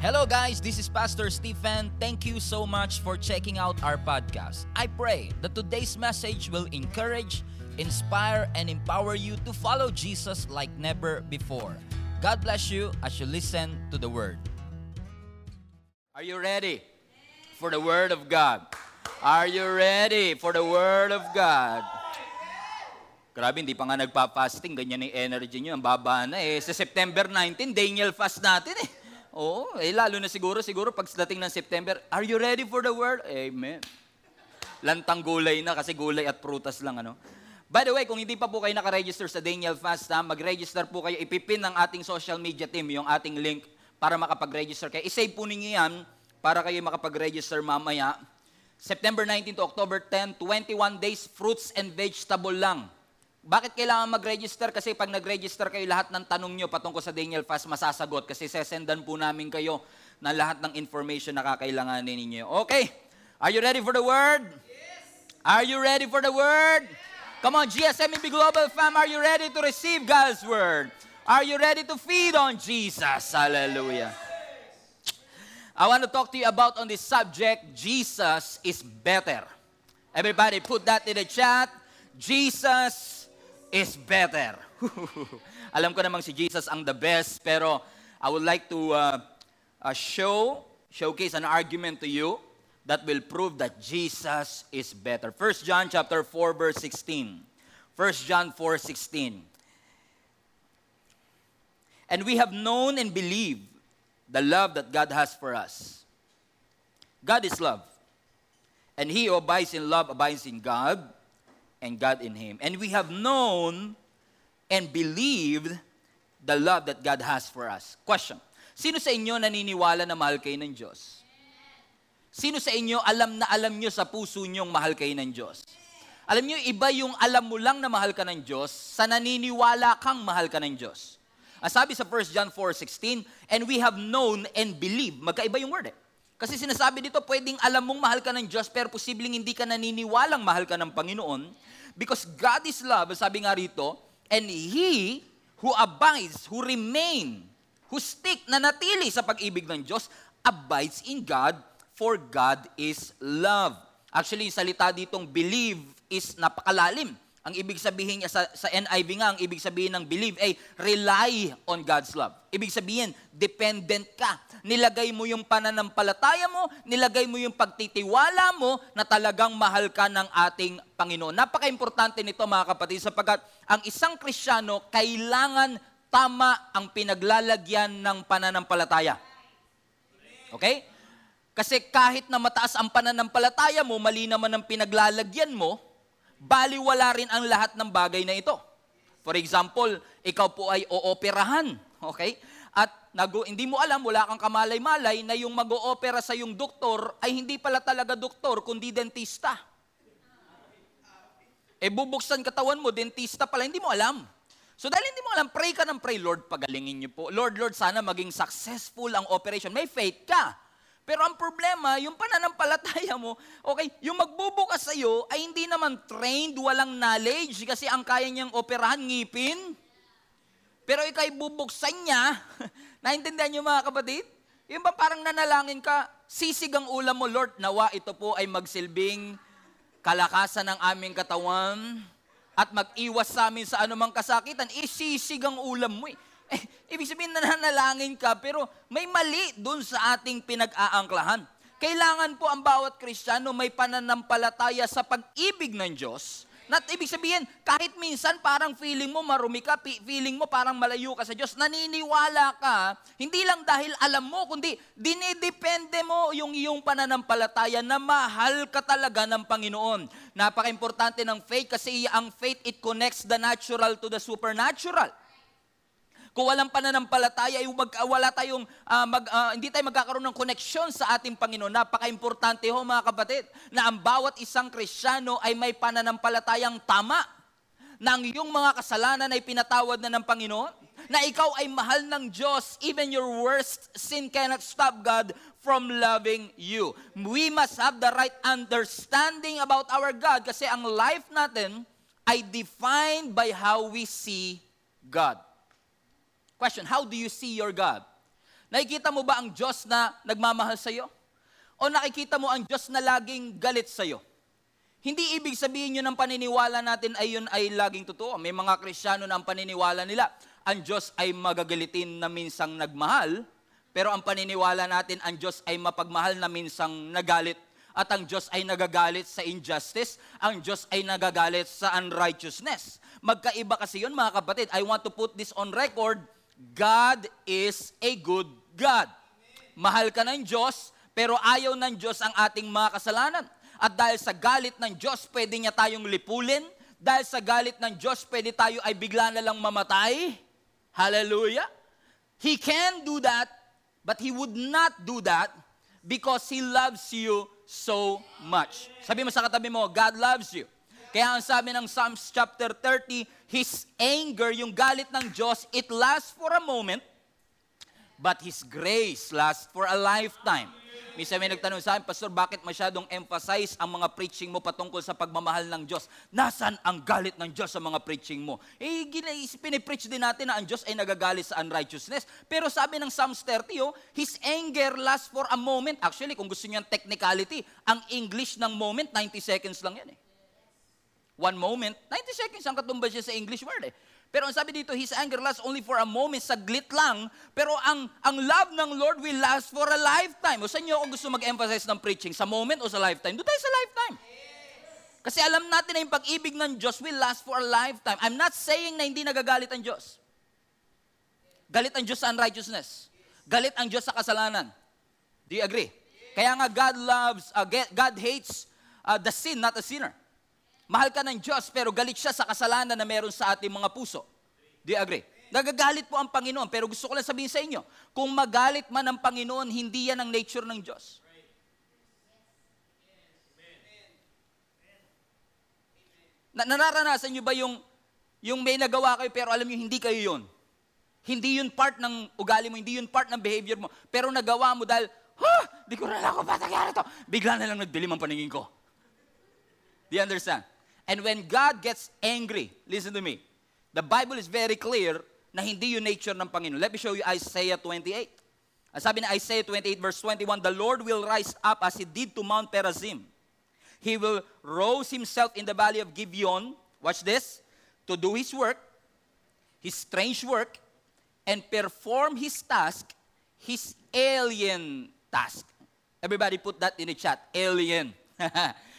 Hello, guys. This is Pastor Stephen. Thank you so much for checking out our podcast. I pray that today's message will encourage, inspire, and empower you to follow Jesus like never before. God bless you as you listen to the Word. Are you ready for the Word of God? Are you ready for the Word of God? Grabe, hindi pa nga nagpa-fasting. Ganyan yung energy nyo. Ang baba na eh. Sa September 19, Daniel fast natin eh. Oo, eh lalo na siguro, siguro pag dating ng September, are you ready for the word? Amen. Lantang gulay na kasi gulay at prutas lang ano. By the way, kung hindi pa po kayo nakaregister sa Daniel Fast, ha, mag-register po kayo. Ipipin ng ating social media team yung ating link para makapag-register kayo. I-save po ninyo yan para kayo makapag-register mamaya. September 19 to October 10, 21 days, fruits and vegetable lang. Bakit kailangan mag-register? Kasi pag nag-register kayo, lahat ng tanong nyo patungkol sa Daniel Fast masasagot kasi sesendan po namin kayo na lahat ng information na kakailanganin ninyo. Okay, are you ready for the word? Yes. Are you ready for the word? Yes. Come on, GSMEB Global Fam, are you ready to receive God's word? Are you ready to feed on Jesus? Hallelujah. I want to talk to you about on this subject, Jesus is better. Everybody put that in the chat. Jesus is better. Alam ko namang si Jesus ang the best, pero I would like to uh, uh, show, showcase an argument to you that will prove that Jesus is better. 1 John chapter 4 verse 16. 1 John 4:16. And we have known and believed the love that God has for us. God is love. And he who abides in love abides in God and God in him. And we have known and believed the love that God has for us. Question. Sino sa inyo naniniwala na mahal kayo ng Diyos? Sino sa inyo alam na alam nyo sa puso nyong mahal kayo ng Diyos? Alam nyo, iba yung alam mo lang na mahal ka ng Diyos sa naniniwala kang mahal ka ng Diyos. Ang sabi sa 1 John 4.16, and we have known and believed. Magkaiba yung word eh. Kasi sinasabi dito, pwedeng alam mong mahal ka ng Diyos, pero posibleng hindi ka naniniwalang mahal ka ng Panginoon. Because God is love, sabi nga rito, and He who abides, who remain, who stick, na natili sa pag-ibig ng Diyos, abides in God, for God is love. Actually, yung salita ditong believe is napakalalim. Ang ibig sabihin niya sa, sa NIV nga, ang ibig sabihin ng believe ay rely on God's love. Ibig sabihin, dependent ka. Nilagay mo yung pananampalataya mo, nilagay mo yung pagtitiwala mo na talagang mahal ka ng ating Panginoon. Napaka-importante nito mga kapatid sapagkat ang isang Kristiyano kailangan tama ang pinaglalagyan ng pananampalataya. Okay? Kasi kahit na mataas ang pananampalataya mo, mali naman ang pinaglalagyan mo, baliwala rin ang lahat ng bagay na ito. For example, ikaw po ay ooperahan, okay? At nagu, hindi mo alam, wala kang kamalay-malay na yung mag-oopera sa yung doktor ay hindi pala talaga doktor, kundi dentista. E bubuksan katawan mo, dentista pala, hindi mo alam. So dahil hindi mo alam, pray ka ng pray, Lord, pagalingin niyo po. Lord, Lord, sana maging successful ang operation. May faith ka. Pero ang problema, yung pananampalataya mo, okay, yung magbubukas sa iyo ay hindi naman trained, walang knowledge kasi ang kaya niyang operahan ngipin. Pero ikay bubuksan niya, naintindihan niyo mga kapatid? Yung ba parang nanalangin ka, sisig ang ulam mo, Lord, nawa ito po ay magsilbing kalakasan ng aming katawan at mag-iwas sa amin sa anumang kasakitan, isisig ang ulam mo eh. Eh, ibig sabihin nananalangin ka, pero may mali dun sa ating pinag-aangklahan. Kailangan po ang bawat Kristiyano may pananampalataya sa pag-ibig ng Diyos. Not ibig sabihin, kahit minsan parang feeling mo marumi ka, feeling mo parang malayo ka sa Diyos, naniniwala ka, hindi lang dahil alam mo, kundi dinidepende mo yung iyong pananampalataya na mahal ka talaga ng Panginoon. Napaka-importante ng faith kasi ang faith, it connects the natural to the supernatural. Kung walang pananampalataya, yung mag, wala tayong, uh, mag, uh, hindi tayo magkakaroon ng koneksyon sa ating Panginoon. Napaka-importante ho mga kapatid, na ang bawat isang Krisyano ay may pananampalatayang tama na ang iyong mga kasalanan ay pinatawad na ng Panginoon, na ikaw ay mahal ng Diyos, even your worst sin cannot stop God from loving you. We must have the right understanding about our God kasi ang life natin ay defined by how we see God. Question, how do you see your God? Nakikita mo ba ang Diyos na nagmamahal sa iyo? O nakikita mo ang Diyos na laging galit sa iyo? Hindi ibig sabihin yun ang paniniwala natin ay yun ay laging totoo. May mga Kristiyano na ang paniniwala nila, ang Diyos ay magagalitin na minsang nagmahal, pero ang paniniwala natin, ang Diyos ay mapagmahal na minsang nagalit. At ang Diyos ay nagagalit sa injustice, ang Diyos ay nagagalit sa unrighteousness. Magkaiba kasi yun mga kapatid. I want to put this on record. God is a good God. Mahal ka ng Diyos, pero ayaw ng Diyos ang ating mga kasalanan. At dahil sa galit ng Diyos, pwede niya tayong lipulin. Dahil sa galit ng Diyos, pwede tayo ay bigla na lang mamatay. Hallelujah. He can do that, but He would not do that because He loves you so much. Sabi mo sa katabi mo, God loves you. Kaya ang sabi ng Psalms chapter 30, His anger, yung galit ng Diyos, it lasts for a moment, but His grace lasts for a lifetime. Minsan may nagtanong sa akin, Pastor, bakit masyadong emphasize ang mga preaching mo patungkol sa pagmamahal ng Diyos? Nasaan ang galit ng Diyos sa mga preaching mo? Eh, pinipreach din natin na ang Diyos ay nagagalit sa unrighteousness. Pero sabi ng Psalms 30, oh, His anger lasts for a moment. Actually, kung gusto niyo ang technicality, ang English ng moment, 90 seconds lang yan eh. One moment, 90 seconds ang katumbas niya sa English word eh. Pero ang sabi dito, His anger lasts only for a moment, saglit lang. Pero ang, ang love ng Lord will last for a lifetime. O saan nyo ako gusto mag-emphasize ng preaching? Sa moment o sa lifetime? Doon tayo sa lifetime. Kasi alam natin na yung pag-ibig ng Diyos will last for a lifetime. I'm not saying na hindi nagagalit ang Diyos. Galit ang Diyos sa unrighteousness. Galit ang Diyos sa kasalanan. Do you agree? Kaya nga God loves, uh, God hates uh, the sin, not the sinner. Mahal ka ng Diyos pero galit siya sa kasalanan na meron sa ating mga puso. Do you agree? Nagagalit po ang Panginoon pero gusto ko lang sabihin sa inyo, kung magalit man ang Panginoon, hindi yan ang nature ng Diyos. Na nararanasan nyo ba yung, yung may nagawa kayo pero alam nyo hindi kayo yon? Hindi yun part ng ugali mo, hindi yun part ng behavior mo. Pero nagawa mo dahil, ha, di ko rin ako patagyan ito. Bigla na lang nagdilim ang paningin ko. Do you understand? And when God gets angry, listen to me, the Bible is very clear na hindi yung nature ng Panginoon. Let me show you Isaiah 28. Ang sabi ni Isaiah 28 verse 21, The Lord will rise up as He did to Mount Perazim. He will rose Himself in the valley of Gibeon, watch this, to do His work, His strange work, and perform His task, His alien task. Everybody put that in the chat, alien.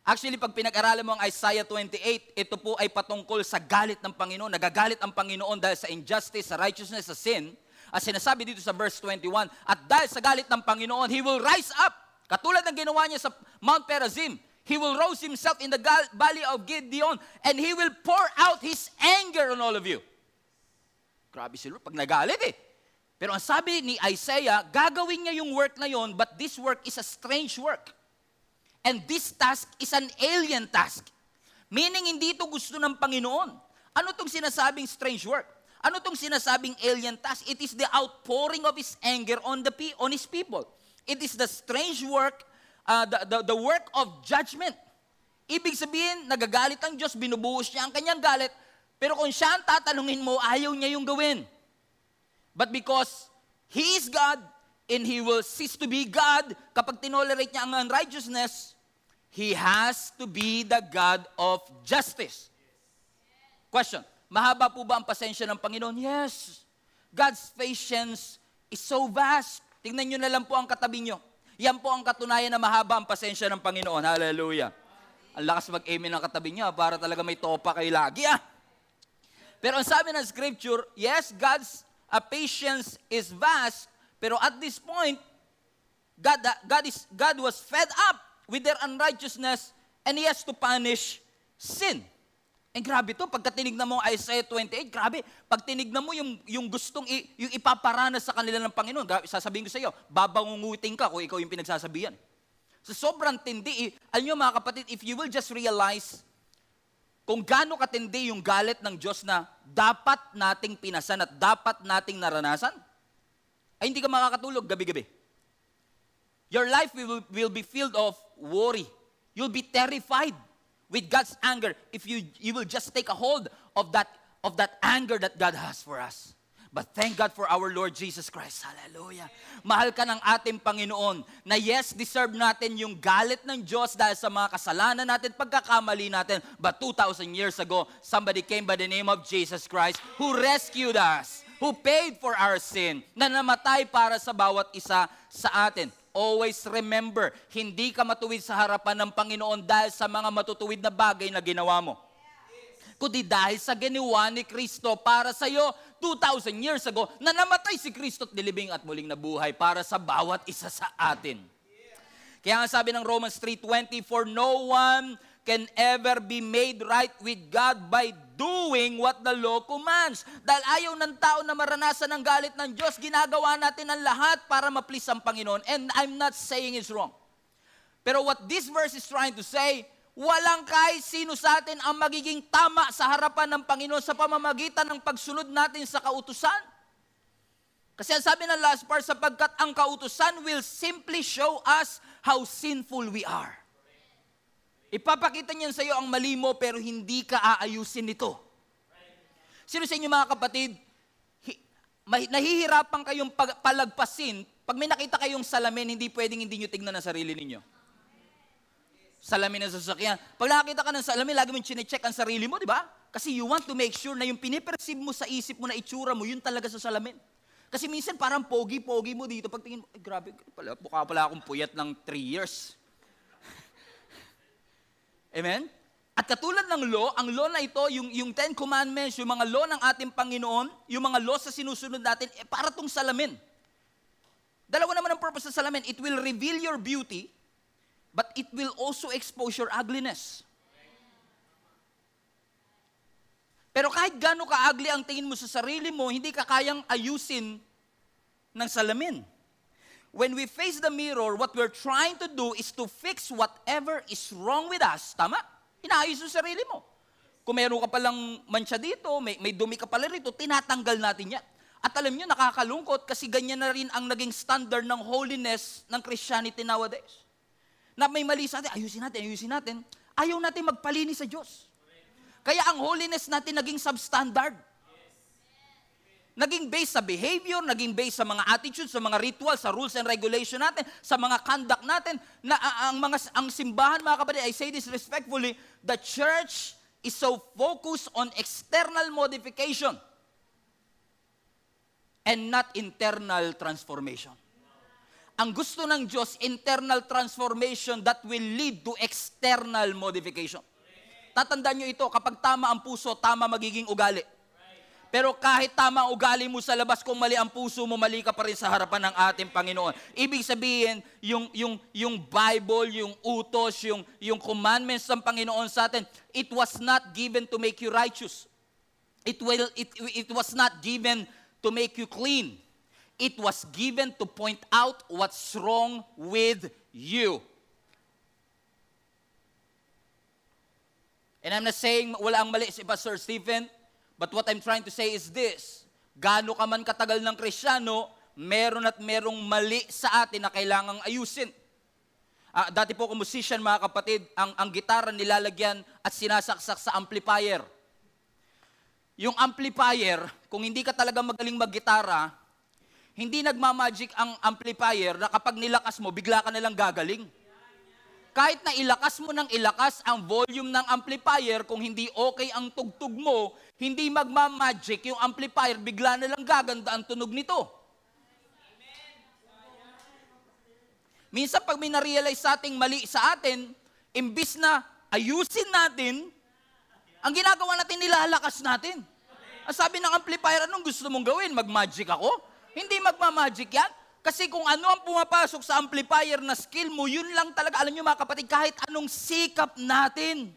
Actually, pag pinag-aralan mo ang Isaiah 28, ito po ay patungkol sa galit ng Panginoon. Nagagalit ang Panginoon dahil sa injustice, sa righteousness, sa sin. As sinasabi dito sa verse 21, at dahil sa galit ng Panginoon, He will rise up. Katulad ng ginawa niya sa Mount Perazim. He will rose himself in the valley of Gideon and He will pour out His anger on all of you. Grabe si Lord, pag nagalit eh. Pero ang sabi ni Isaiah, gagawin niya yung work na yon, but this work is a strange work. And this task is an alien task. Meaning, hindi ito gusto ng Panginoon. Ano itong sinasabing strange work? Ano itong sinasabing alien task? It is the outpouring of His anger on, the, on His people. It is the strange work, uh, the, the, the work of judgment. Ibig sabihin, nagagalit ang Diyos, binubuhos niya ang kanyang galit, pero kung siya ang tatanungin mo, ayaw niya yung gawin. But because He is God, and he will cease to be God kapag tinolerate niya ang unrighteousness, he has to be the God of justice. Question, mahaba po ba ang pasensya ng Panginoon? Yes. God's patience is so vast. Tingnan nyo na lang po ang katabi nyo. Yan po ang katunayan na mahaba ang pasensya ng Panginoon. Hallelujah. Ang lakas mag-amen ng katabi nyo para talaga may topa kayo lagi. Ah. Pero ang sabi ng scripture, yes, God's uh, patience is vast, pero at this point, God, God, is, God was fed up with their unrighteousness and He has to punish sin. And grabe to, pagka tinignan mo Isaiah 28, grabe, pag tinignan mo yung, yung gustong, i, yung ipaparanas sa kanila ng Panginoon, grabe, sasabihin ko sa iyo, babangunguting ka kung ikaw yung pinagsasabihan. So sobrang tindi. Alam nyo mga kapatid, if you will just realize kung gaano katindi yung galit ng Diyos na dapat nating pinasan at dapat nating naranasan, ay hindi ka makakatulog gabi-gabi. Your life will, will be filled of worry. You'll be terrified with God's anger if you, you will just take a hold of that, of that anger that God has for us. But thank God for our Lord Jesus Christ. Hallelujah. Mahal ka ng ating Panginoon na yes, deserve natin yung galit ng Diyos dahil sa mga kasalanan natin, pagkakamali natin. But 2,000 years ago, somebody came by the name of Jesus Christ who rescued us, who paid for our sin, na namatay para sa bawat isa sa atin. Always remember, hindi ka matuwid sa harapan ng Panginoon dahil sa mga matutuwid na bagay na ginawa mo kundi dahil sa ginawa ni Kristo para sa iyo 2,000 years ago na namatay si Kristo at nilibing at muling nabuhay para sa bawat isa sa atin. Kaya nga sabi ng Romans 3.20, For no one can ever be made right with God by doing what the law commands. Dahil ayaw ng tao na maranasan ang galit ng Diyos, ginagawa natin ang lahat para maplis ang Panginoon. And I'm not saying it's wrong. Pero what this verse is trying to say, walang kahit sino sa atin ang magiging tama sa harapan ng Panginoon sa pamamagitan ng pagsunod natin sa kautusan. Kasi ang sabi ng last part, sapagkat ang kautusan will simply show us how sinful we are. Ipapakita niyan sa iyo ang mali mo pero hindi ka aayusin nito. Sino sa inyo mga kapatid, nahihirapan kayong pag- palagpasin pag may nakita kayong salamin, hindi pwedeng hindi nyo tignan ang sarili ninyo salamin ng sasakyan. Pag nakakita ka ng salamin, lagi mo chinecheck ang sarili mo, di ba? Kasi you want to make sure na yung piniperceive mo sa isip mo na itsura mo, yun talaga sa salamin. Kasi minsan parang pogi-pogi mo dito. Pag tingin mo, ay grabe, pala, mukha pala akong puyat ng 3 years. Amen? At katulad ng law, ang law na ito, yung, yung Ten Commandments, yung mga law ng ating Panginoon, yung mga law sa sinusunod natin, eh, para tong salamin. Dalawa naman ang purpose sa salamin. It will reveal your beauty, but it will also expose your ugliness. Pero kahit gano'n ka-ugly ang tingin mo sa sarili mo, hindi ka kayang ayusin ng salamin. When we face the mirror, what we're trying to do is to fix whatever is wrong with us. Tama? Inaayos yung sarili mo. Kung meron ka palang mancha dito, may, may dumi ka pala rito, tinatanggal natin yan. At alam nyo, nakakalungkot kasi ganyan na rin ang naging standard ng holiness ng Christianity nowadays na may mali sa atin, ayusin natin, ayusin natin. Ayaw natin magpalinis sa Diyos. Kaya ang holiness natin naging substandard. Naging based sa behavior, naging based sa mga attitudes, sa mga rituals, sa rules and regulation natin, sa mga conduct natin, na ang mga ang simbahan mga kapatid, I say this respectfully, the church is so focused on external modification and not internal transformation. Ang gusto ng Diyos, internal transformation that will lead to external modification. Tatandaan nyo ito, kapag tama ang puso, tama magiging ugali. Pero kahit tama ang ugali mo sa labas, kung mali ang puso mo, mali ka pa rin sa harapan ng ating Panginoon. Ibig sabihin, yung, yung, yung Bible, yung utos, yung, yung commandments ng Panginoon sa atin, it was not given to make you righteous. It, will, it, it was not given to make you clean it was given to point out what's wrong with you. And I'm not saying wala ang mali si Pastor Stephen, but what I'm trying to say is this. Gano ka man katagal ng Krisyano, meron at merong mali sa atin na kailangang ayusin. Uh, dati po akong musician, mga kapatid, ang, ang gitara nilalagyan at sinasaksak sa amplifier. Yung amplifier, kung hindi ka talaga magaling maggitara, hindi nagmamagic ang amplifier na kapag nilakas mo, bigla ka nalang gagaling. Kahit na ilakas mo ng ilakas ang volume ng amplifier, kung hindi okay ang tugtog mo, hindi magmamagic yung amplifier, bigla nalang gaganda ang tunog nito. Minsan pag may na-realize sa ating mali sa atin, imbis na ayusin natin, ang ginagawa natin, nilalakas natin. Ang sabi ng amplifier, anong gusto mong gawin? Mag-magic ako? Hindi magmamagic yan. Kasi kung ano ang pumapasok sa amplifier na skill mo, yun lang talaga. Alam nyo mga kapatid, kahit anong sikap natin,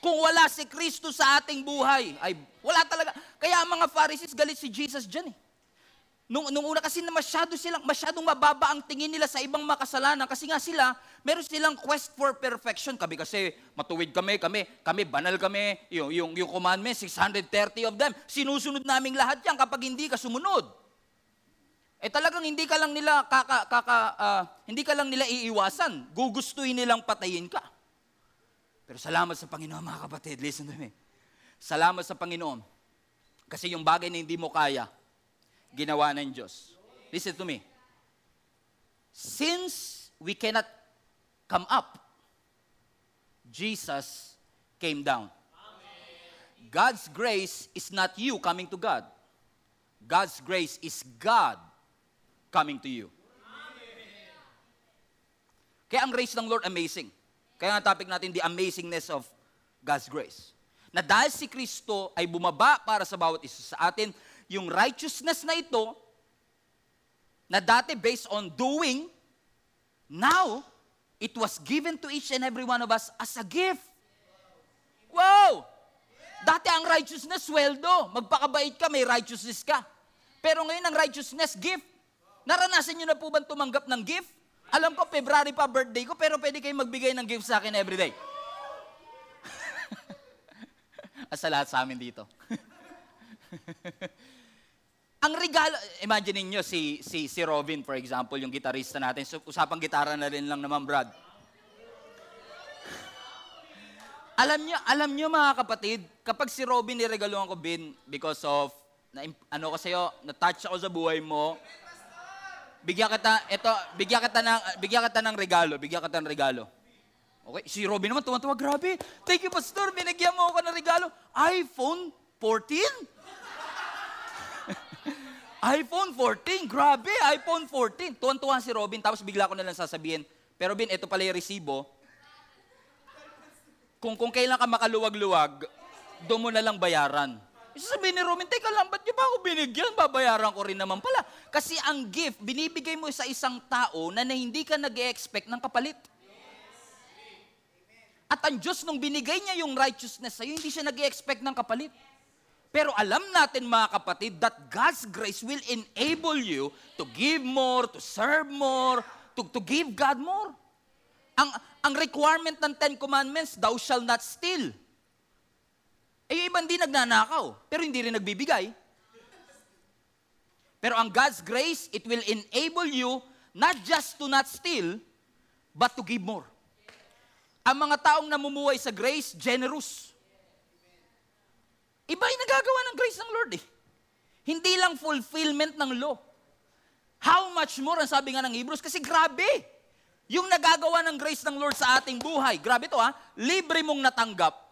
kung wala si Kristo sa ating buhay, ay wala talaga. Kaya ang mga Pharisees galit si Jesus dyan eh. Nung, nung una kasi na masyado silang, masyadong mababa ang tingin nila sa ibang makasalanan kasi nga sila, meron silang quest for perfection. Kami kasi matuwid kami, kami, kami banal kami, yung, yung, yung commandments, 630 of them. Sinusunod naming lahat yan kapag hindi ka sumunod. Eh talagang hindi ka lang nila kaka, kaka uh, hindi ka lang nila iiwasan. Gugustuhin nilang patayin ka. Pero salamat sa Panginoon mga kapatid, listen to me. Salamat sa Panginoon. Kasi yung bagay na hindi mo kaya, ginawa ng Diyos. Listen to me. Since we cannot come up, Jesus came down. God's grace is not you coming to God. God's grace is God coming to you. Kaya ang grace ng Lord amazing. Kaya ang topic natin, the amazingness of God's grace. Na dahil si Kristo ay bumaba para sa bawat isa sa atin, yung righteousness na ito, na dati based on doing, now, it was given to each and every one of us as a gift. Wow! Dati ang righteousness, sweldo. Magpakabait ka, may righteousness ka. Pero ngayon ang righteousness, gift. Naranasan nyo na po ba tumanggap ng gift? Alam ko, February pa birthday ko, pero pwede kayong magbigay ng gift sa akin everyday. At sa lahat sa amin dito. ang regalo, imagine niyo si, si, si Robin, for example, yung gitarista natin. So, usapang gitara na rin lang naman, Brad. alam niyo, alam niyo mga kapatid, kapag si Robin niregaluhan ko, Bin, because of, na, ano ko sa'yo, na-touch ako sa buhay mo, bigyan kita, ito, bigyan kita ng, bigyan kita ng regalo, bigyan kita ng regalo. Okay, si Robin naman tuwa-tuwa, grabe. Thank you, Pastor, binigyan mo ako ng regalo. iPhone 14? iPhone 14, grabe, iPhone 14. Tuwan-tuwa si Robin, tapos bigla ko na lang sasabihin, pero Bin, ito pala yung resibo. Kung, kung kailan ka makaluwag-luwag, doon mo na lang bayaran. Sasabihin ni Robin, teka lang, ba't niyo ba ako binigyan? Babayaran ko rin naman pala. Kasi ang gift, binibigay mo sa isang tao na, na hindi ka nag expect ng kapalit. At ang Diyos, nung binigay niya yung righteousness sa'yo, hindi siya nag expect ng kapalit. Pero alam natin mga kapatid that God's grace will enable you to give more, to serve more, to, to give God more. Ang, ang requirement ng Ten Commandments, thou shall not steal. Eh, yung iba hindi nagnanakaw, pero hindi rin nagbibigay. Pero ang God's grace, it will enable you not just to not steal, but to give more. Ang mga taong namumuhay sa grace, generous. Iba yung nagagawa ng grace ng Lord eh. Hindi lang fulfillment ng law. How much more ang sabi nga ng Hebrews? Kasi grabe. Yung nagagawa ng grace ng Lord sa ating buhay. Grabe to ha. Libre mong natanggap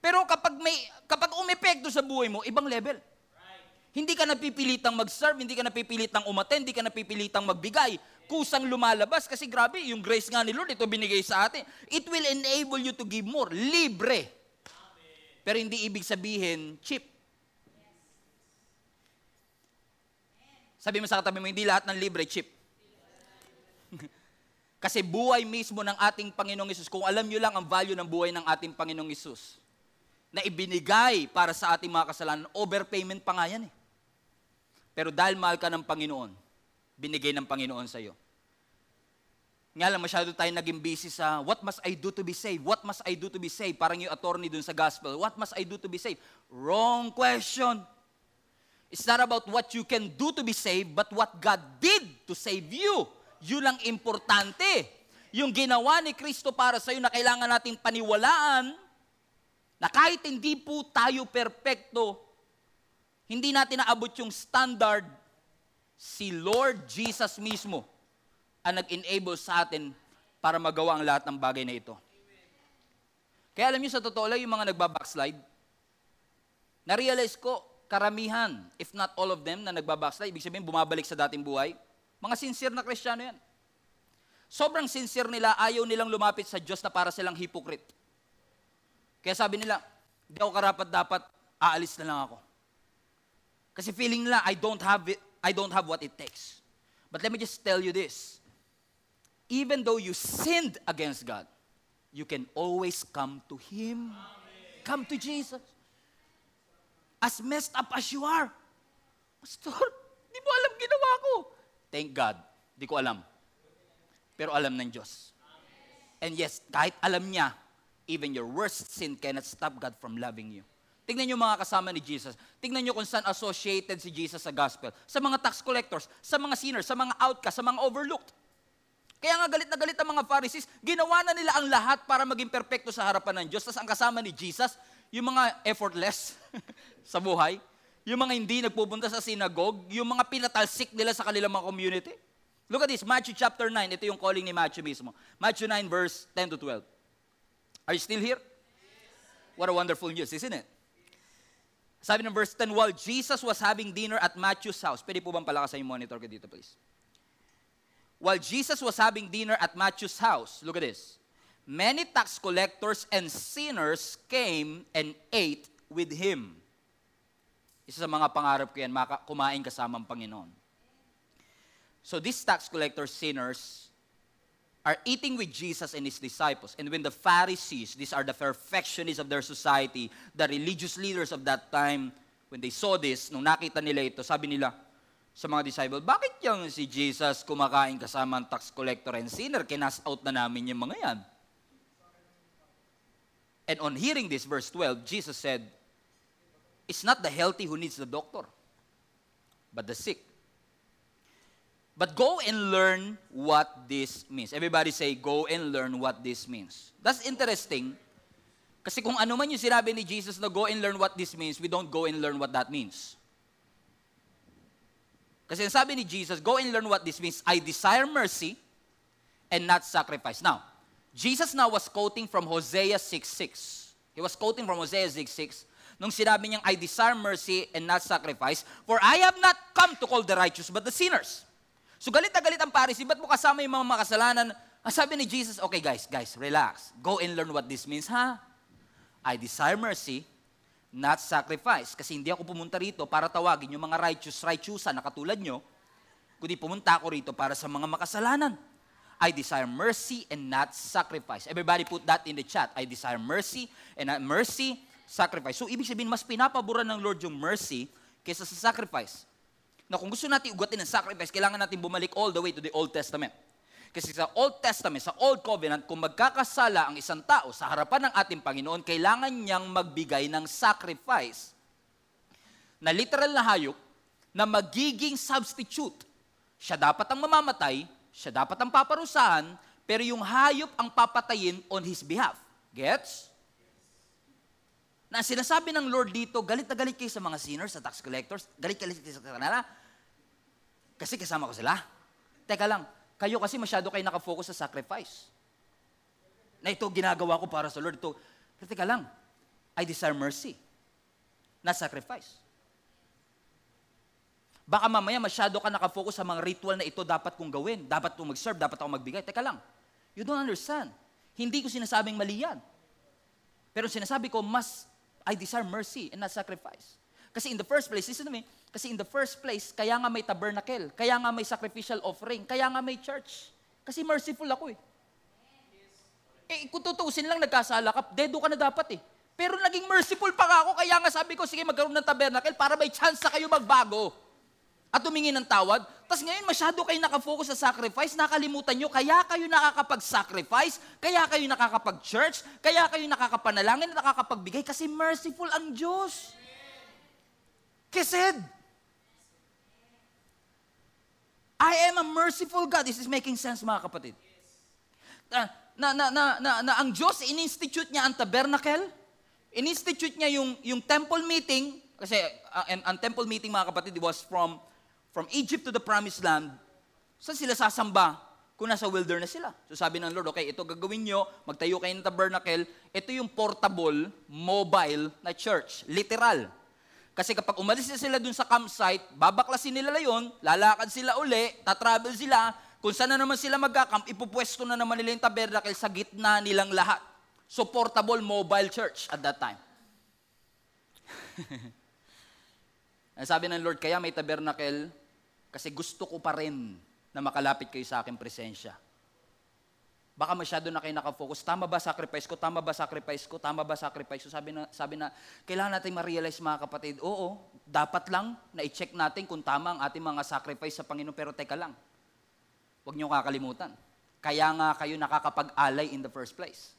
pero kapag may kapag umepekto sa buhay mo, ibang level. Right. Hindi ka napipilitang mag-serve, hindi ka napipilitang umattend, hindi ka napipilitang magbigay. Kusang lumalabas kasi grabe, yung grace nga ni Lord, ito binigay sa atin. It will enable you to give more. Libre. Amen. Pero hindi ibig sabihin cheap. Sabi mo sa katabi mo, hindi lahat ng libre cheap. Kasi buhay mismo ng ating Panginoong Isus, kung alam nyo lang ang value ng buhay ng ating Panginoong Isus, na ibinigay para sa ating mga kasalanan, overpayment pa nga yan eh. Pero dahil mahal ka ng Panginoon, binigay ng Panginoon sa iyo. Nga lang, masyado tayo naging busy sa, what must I do to be saved? What must I do to be saved? Parang yung attorney dun sa gospel, what must I do to be saved? Wrong question. It's not about what you can do to be saved, but what God did to save you. Yun ang importante. Yung ginawa ni Kristo para sa iyo na kailangan nating paniwalaan, na kahit hindi po tayo perpekto, hindi natin naabot yung standard, si Lord Jesus mismo ang nag-enable sa atin para magawa ang lahat ng bagay na ito. Kaya alam niyo sa totoo lang, yung mga nagbabackslide, na-realize ko, karamihan, if not all of them, na nagbabackslide, ibig sabihin, bumabalik sa dating buhay, mga sincere na kristyano yan. Sobrang sincere nila, ayaw nilang lumapit sa Diyos na para silang hypocrite. Kaya sabi nila, hindi ako karapat dapat, aalis na lang ako. Kasi feeling nila, I don't have it, I don't have what it takes. But let me just tell you this. Even though you sinned against God, you can always come to Him. Amen. Come to Jesus. As messed up as you are. Pastor, di mo alam ginawa ko. Thank God, di ko alam. Pero alam ng Diyos. And yes, kahit alam niya, even your worst sin cannot stop God from loving you. Tingnan niyo mga kasama ni Jesus. Tingnan niyo kung saan associated si Jesus sa gospel. Sa mga tax collectors, sa mga sinners, sa mga outcasts, sa mga overlooked. Kaya nga galit na galit ang mga Pharisees, ginawa na nila ang lahat para maging perpekto sa harapan ng Diyos. Tapos ang kasama ni Jesus, yung mga effortless sa buhay, yung mga hindi nagpupunta sa synagogue, yung mga pinatalsik nila sa kanilang mga community. Look at this, Matthew chapter 9. Ito yung calling ni Matthew mismo. Matthew 9 verse 10 to 12. Are you still here? What a wonderful news, isn't it? Sabi ng verse 10, while Jesus was having dinner at Matthew's house. Pwede po bang palakas yung monitor ko dito, please? While Jesus was having dinner at Matthew's house, look at this. Many tax collectors and sinners came and ate with him. Isa sa mga pangarap ko yan, kumain kasama ang Panginoon. So these tax collectors, sinners, are eating with Jesus and his disciples. And when the Pharisees, these are the perfectionists of their society, the religious leaders of that time, when they saw this, nung nakita nila ito, sabi nila sa mga disciples, bakit yung si Jesus kumakain kasama ang tax collector and sinner? Kinas out na namin yung mga yan. And on hearing this, verse 12, Jesus said, It's not the healthy who needs the doctor, but the sick. But go and learn what this means. Everybody say, go and learn what this means. That's interesting. Kasi kung ano man yung sinabi ni Jesus na go and learn what this means, we don't go and learn what that means. Kasi sabi ni Jesus, go and learn what this means. I desire mercy and not sacrifice. Now, Jesus now was quoting from Hosea 6.6. He was quoting from Hosea 6.6 nung sinabi niyang, I desire mercy and not sacrifice, for I have not come to call the righteous but the sinners. So galit na galit ang Pharisee, ba't mo kasama yung mga makasalanan? Ang sabi ni Jesus, okay guys, guys, relax. Go and learn what this means, ha? I desire mercy, not sacrifice. Kasi hindi ako pumunta rito para tawagin yung mga righteous, righteousa na katulad nyo, kundi pumunta ako rito para sa mga makasalanan. I desire mercy and not sacrifice. Everybody put that in the chat. I desire mercy and not mercy, sacrifice. So ibig sabihin, mas pinapaboran ng Lord yung mercy kaysa sa sacrifice na kung gusto natin ugatin ng sacrifice, kailangan natin bumalik all the way to the Old Testament. Kasi sa Old Testament, sa Old Covenant, kung magkakasala ang isang tao sa harapan ng ating Panginoon, kailangan niyang magbigay ng sacrifice na literal na hayop na magiging substitute. Siya dapat ang mamamatay, siya dapat ang paparusahan, pero yung hayop ang papatayin on his behalf. Gets? Na sinasabi ng Lord dito, galit na galit kayo sa mga sinners, sa tax collectors, galit galit kayo sa kanila, kasi kasama ko sila. Teka lang, kayo kasi masyado kayo nakafocus sa sacrifice. Na ito ginagawa ko para sa Lord. Ito, pero teka lang, I desire mercy, not sacrifice. Baka mamaya masyado ka nakafocus sa mga ritual na ito dapat kong gawin, dapat kong mag-serve, dapat akong magbigay. Teka lang, you don't understand. Hindi ko sinasabing mali yan. Pero sinasabi ko, mas I desire mercy and not sacrifice. Kasi in the first place, listen to me, kasi in the first place, kaya nga may tabernacle, kaya nga may sacrificial offering, kaya nga may church. Kasi merciful ako eh. Eh, kung tutuusin lang nagkasala ka, dedo ka na dapat eh. Pero naging merciful pa ako, kaya nga sabi ko, sige magkaroon ng tabernacle para may chance sa kayo magbago. At tumingin ng tawad. Tapos ngayon, masyado kayo nakafocus sa sacrifice, nakalimutan nyo, kaya kayo nakakapag-sacrifice, kaya kayo nakakapag-church, kaya kayo nakakapanalangin, nakakapagbigay, kasi merciful ang Diyos. Kesed. I am a merciful God. This is making sense, mga kapatid. Na, na, na, na, na, na ang Diyos, in-institute niya ang tabernacle, in-institute niya yung, yung temple meeting, kasi uh, ang, ang temple meeting, mga kapatid, was from from Egypt to the promised land, saan sila sasamba kung nasa wilderness sila? So sabi ng Lord, okay, ito gagawin nyo, magtayo kayo ng tabernacle, ito yung portable, mobile na church, literal. Kasi kapag umalis na sila dun sa campsite, babaklasin nila yon, lalakad sila uli, tatravel sila, kung saan na naman sila magkakamp, ipupwesto na naman nila yung tabernacle sa gitna nilang lahat. So portable mobile church at that time. sabi ng Lord, kaya may tabernacle kasi gusto ko pa rin na makalapit kayo sa aking presensya. Baka masyado na kayo nakafocus. Tama ba sacrifice ko? Tama ba sacrifice ko? Tama ba sacrifice ko? Sabi na, sabi na kailangan natin ma-realize mga kapatid, oo, dapat lang na i-check natin kung tama ang ating mga sacrifice sa Panginoon. Pero teka lang, huwag niyo kakalimutan. Kaya nga kayo nakakapag-alay in the first place.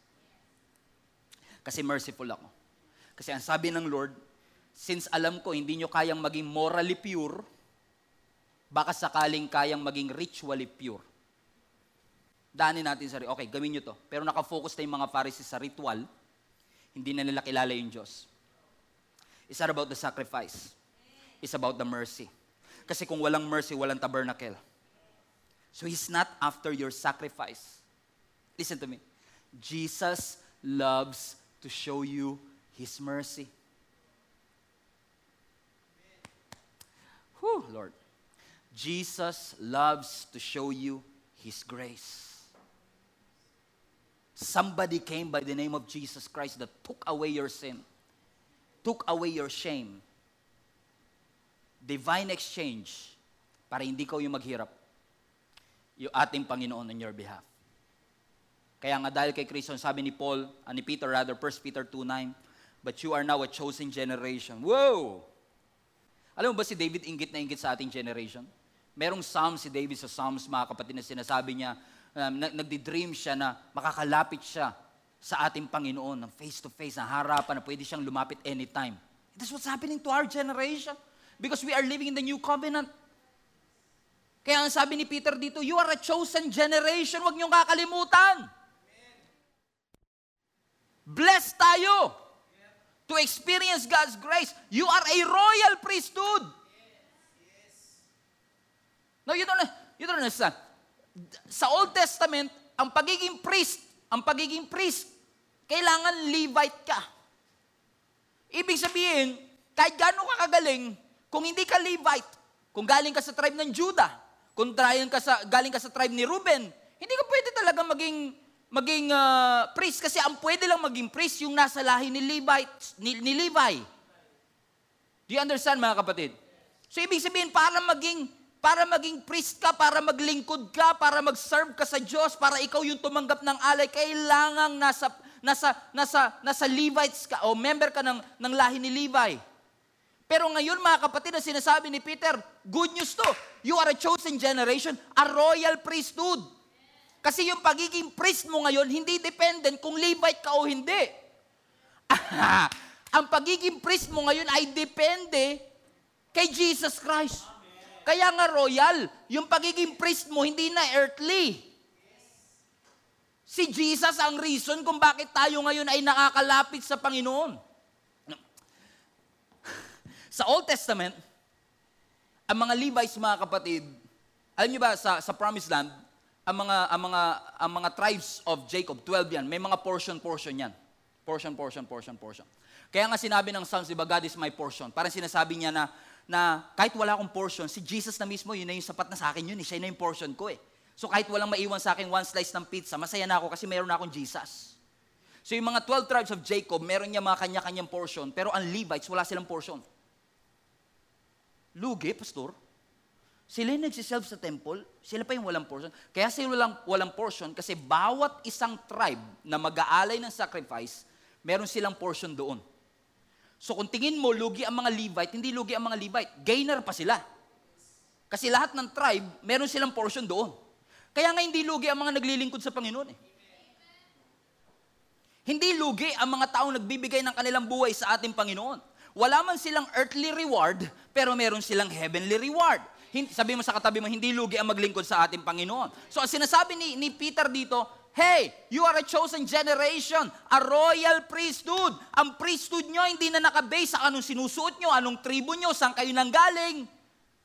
Kasi merciful ako. Kasi ang sabi ng Lord, since alam ko hindi nyo kayang maging morally pure, baka sakaling kayang maging ritually pure. Daanin natin sa, okay, gawin nyo to. Pero nakafocus na yung mga Pharisees sa ritual, hindi na nila kilala yung Diyos. It's not about the sacrifice. is about the mercy. Kasi kung walang mercy, walang tabernacle. So He's not after your sacrifice. Listen to me. Jesus loves to show you His mercy. Whew, Lord. Jesus loves to show you His grace. Somebody came by the name of Jesus Christ that took away your sin, took away your shame. Divine exchange para hindi ka yung maghirap. Yung ating Panginoon on your behalf. Kaya nga dahil kay Kristo, sabi ni Paul, uh, ni Peter rather, 1 Peter 2.9, But you are now a chosen generation. Whoa! Alam mo ba si David ingit na ingit sa ating generation? Merong psalm si David sa Psalms, mga kapatid, na sinasabi niya, um, nagdi-dream siya na makakalapit siya sa ating Panginoon ng face-to-face, na harapan, na pwede siyang lumapit anytime. That's what's happening to our generation. Because we are living in the new covenant. Kaya ang sabi ni Peter dito, you are a chosen generation, huwag niyong kakalimutan. Blessed tayo to experience God's grace. You are a royal priesthood. No, you don't, you don't understand. Sa Old Testament, ang pagiging priest, ang pagiging priest, kailangan Levite ka. Ibig sabihin, kahit gano'n ka kagaling, kung hindi ka Levite, kung galing ka sa tribe ng Judah, kung ka sa, galing ka sa tribe ni Reuben, hindi ka pwede talaga maging maging uh, priest kasi ang pwede lang maging priest yung nasa lahi ni Levi, ni, ni Levi. Do you understand mga kapatid? So ibig sabihin para maging para maging priest ka, para maglingkod ka, para mag-serve ka sa Diyos, para ikaw yung tumanggap ng alay, kailangang nasa nasa nasa nasa Levites ka o member ka ng ng lahi ni Levi. Pero ngayon mga kapatid, na sinasabi ni Peter, good news to. You are a chosen generation, a royal priesthood. Kasi yung pagiging priest mo ngayon, hindi dependent kung Levite ka o hindi. Ang pagiging priest mo ngayon ay depende kay Jesus Christ. Kaya nga royal, yung pagiging priest mo hindi na earthly. Si Jesus ang reason kung bakit tayo ngayon ay nakakalapit sa Panginoon. Sa Old Testament, ang mga Levites, mga kapatid, alam niyo ba, sa, sa Promised Land, ang mga, ang mga, ang mga tribes of Jacob, 12 yan, may mga portion-portion yan. Portion, portion, portion, portion. Kaya nga sinabi ng Psalms, diba, God is my portion. Parang sinasabi niya na, na kahit wala akong portion, si Jesus na mismo, yun na yung sapat na sa akin yun, eh. siya na yung portion ko eh. So kahit walang maiwan sa akin one slice ng pizza, masaya na ako kasi meron na akong Jesus. So yung mga 12 tribes of Jacob, meron niya mga kanya-kanyang portion, pero ang Levites, wala silang portion. Lugi, pastor. Sila yung nagsiself sa temple, sila pa yung walang portion. Kaya sila walang, walang portion kasi bawat isang tribe na mag-aalay ng sacrifice, meron silang portion doon. So kung tingin mo, lugi ang mga Levite, hindi lugi ang mga Levite. Gainer pa sila. Kasi lahat ng tribe, meron silang portion doon. Kaya nga hindi lugi ang mga naglilingkod sa Panginoon eh. Hindi lugi ang mga taong nagbibigay ng kanilang buhay sa ating Panginoon. Wala man silang earthly reward, pero meron silang heavenly reward sabi mo sa katabi mo, hindi lugi ang maglingkod sa ating Panginoon. So, ang sinasabi ni, ni Peter dito, Hey, you are a chosen generation, a royal priesthood. Ang priesthood nyo hindi na nakabase sa anong sinusuot nyo, anong tribo nyo, saan kayo nanggaling.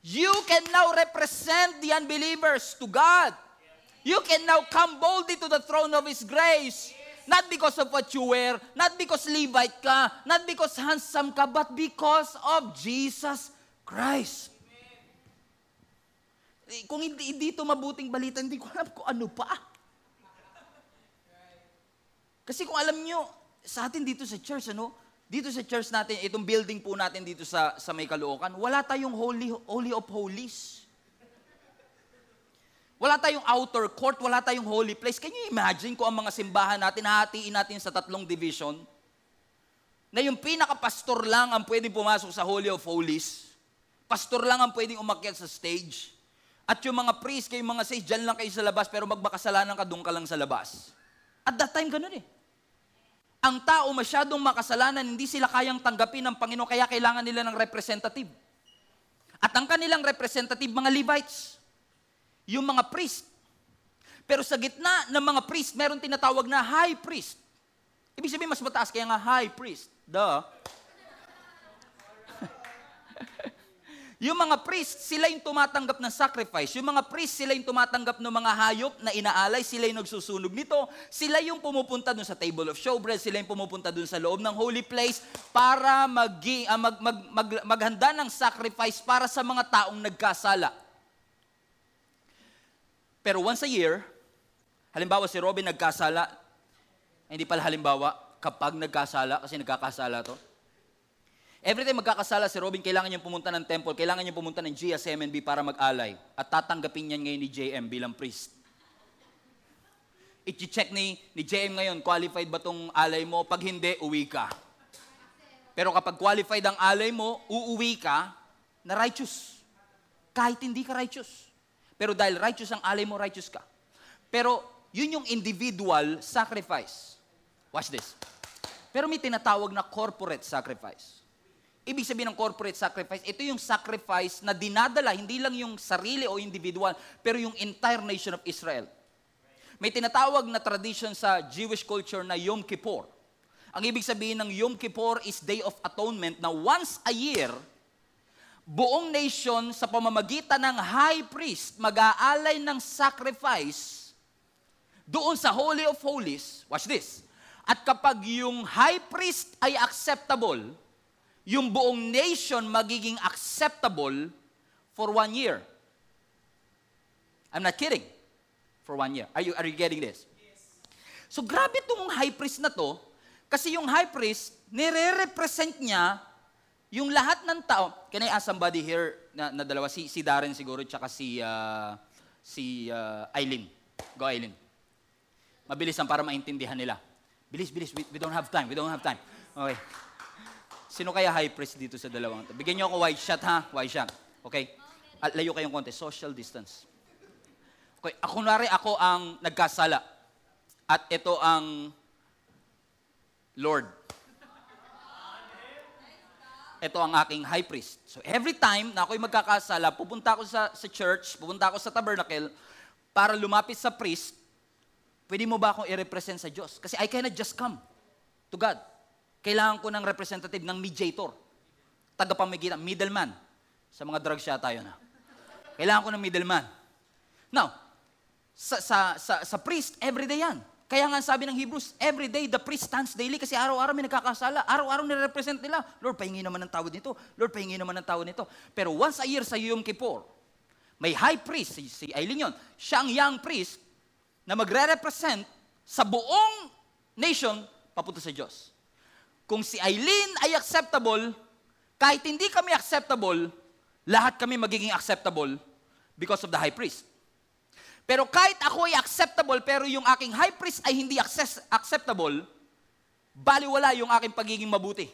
You can now represent the unbelievers to God. You can now come boldly to the throne of His grace. Not because of what you wear, not because Levite ka, not because handsome ka, but because of Jesus Christ. Kung hindi dito mabuting balita, hindi ko alam kung ano pa. Kasi kung alam nyo, sa atin dito sa church, ano, dito sa church natin, itong building po natin dito sa, sa may Caloocan, wala tayong holy, holy of holies. Wala tayong outer court, wala tayong holy place. Can you imagine kung ang mga simbahan natin, hahatiin natin sa tatlong division, na yung pinaka-pastor lang ang pwedeng pumasok sa Holy of Holies, pastor lang ang pwedeng umakyat sa stage, at yung mga priest, kayo mga saints, dyan lang kayo sa labas, pero magmakasalanan ka, doon ka lang sa labas. At that time, ganun eh. Ang tao masyadong makasalanan, hindi sila kayang tanggapin ng Panginoon, kaya kailangan nila ng representative. At ang kanilang representative, mga Levites, yung mga priest. Pero sa gitna ng mga priest, meron tinatawag na high priest. Ibig sabihin, mas mataas, kaya nga high priest. Duh. Yung mga priest, sila yung tumatanggap ng sacrifice. Yung mga priest, sila yung tumatanggap ng mga hayop na inaalay. Sila yung nagsusunog nito. Sila yung pumupunta dun sa table of showbread. Sila yung pumupunta dun sa loob ng holy place para mag, uh, mag, mag, mag, maghanda ng sacrifice para sa mga taong nagkasala. Pero once a year, halimbawa si Robin nagkasala, hindi pala halimbawa, kapag nagkasala, kasi nagkakasala to, Every time magkakasala si Robin, kailangan niyang pumunta ng temple, kailangan niyang pumunta ng GSMNB para mag-alay. At tatanggapin niyan ngayon ni JM bilang priest. I-check ni, ni JM ngayon, qualified ba tong alay mo? Pag hindi, uwi ka. Pero kapag qualified ang alay mo, uuwi ka na righteous. Kahit hindi ka righteous. Pero dahil righteous ang alay mo, righteous ka. Pero yun yung individual sacrifice. Watch this. Pero may tinatawag na corporate sacrifice. Ibig sabihin ng corporate sacrifice, ito yung sacrifice na dinadala, hindi lang yung sarili o individual, pero yung entire nation of Israel. May tinatawag na tradition sa Jewish culture na Yom Kippur. Ang ibig sabihin ng Yom Kippur is Day of Atonement na once a year, buong nation sa pamamagitan ng high priest mag-aalay ng sacrifice doon sa Holy of Holies. Watch this. At kapag yung high priest ay acceptable, yung buong nation magiging acceptable for one year. I'm not kidding. For one year. Are you, are you getting this? Yes. So grabe itong high priest na to, kasi yung high priest, nire-represent niya yung lahat ng tao. Can I ask somebody here na, na dalawa? Si, si Darren siguro, tsaka si, uh, si uh, Eileen. Go Eileen. Mabilis lang para maintindihan nila. Bilis, bilis. We, we don't have time. We don't have time. Okay. Sino kaya high priest dito sa dalawang to? Bigyan niyo ako white shot ha, white shot. Okay? At layo kayong konti, social distance. Okay, ako nari ako ang nagkasala. At ito ang Lord. Ito ang aking high priest. So every time na ako'y magkakasala, pupunta ako sa, sa church, pupunta ako sa tabernacle, para lumapit sa priest, pwede mo ba akong i-represent sa Diyos? Kasi I cannot just come to God. Kailangan ko ng representative, ng mediator. Tagapamagitan, middleman. Sa mga drugs siya tayo na. Kailangan ko ng middleman. Now, sa, sa, sa, sa priest, everyday yan. Kaya nga sabi ng Hebrews, every day the priest stands daily kasi araw-araw may nagkakasala. Araw-araw nire-represent nila. Lord, pahingi naman ng tawad nito. Lord, pahingi naman ng tawad nito. Pero once a year sa Yom Kippur, may high priest, si, si Aileen yun, siya ang young priest na magre-represent sa buong nation papunta sa Diyos. Kung si Eileen ay acceptable, kahit hindi kami acceptable, lahat kami magiging acceptable because of the high priest. Pero kahit ako ay acceptable, pero yung aking high priest ay hindi access, acceptable, baliwala yung aking pagiging mabuti.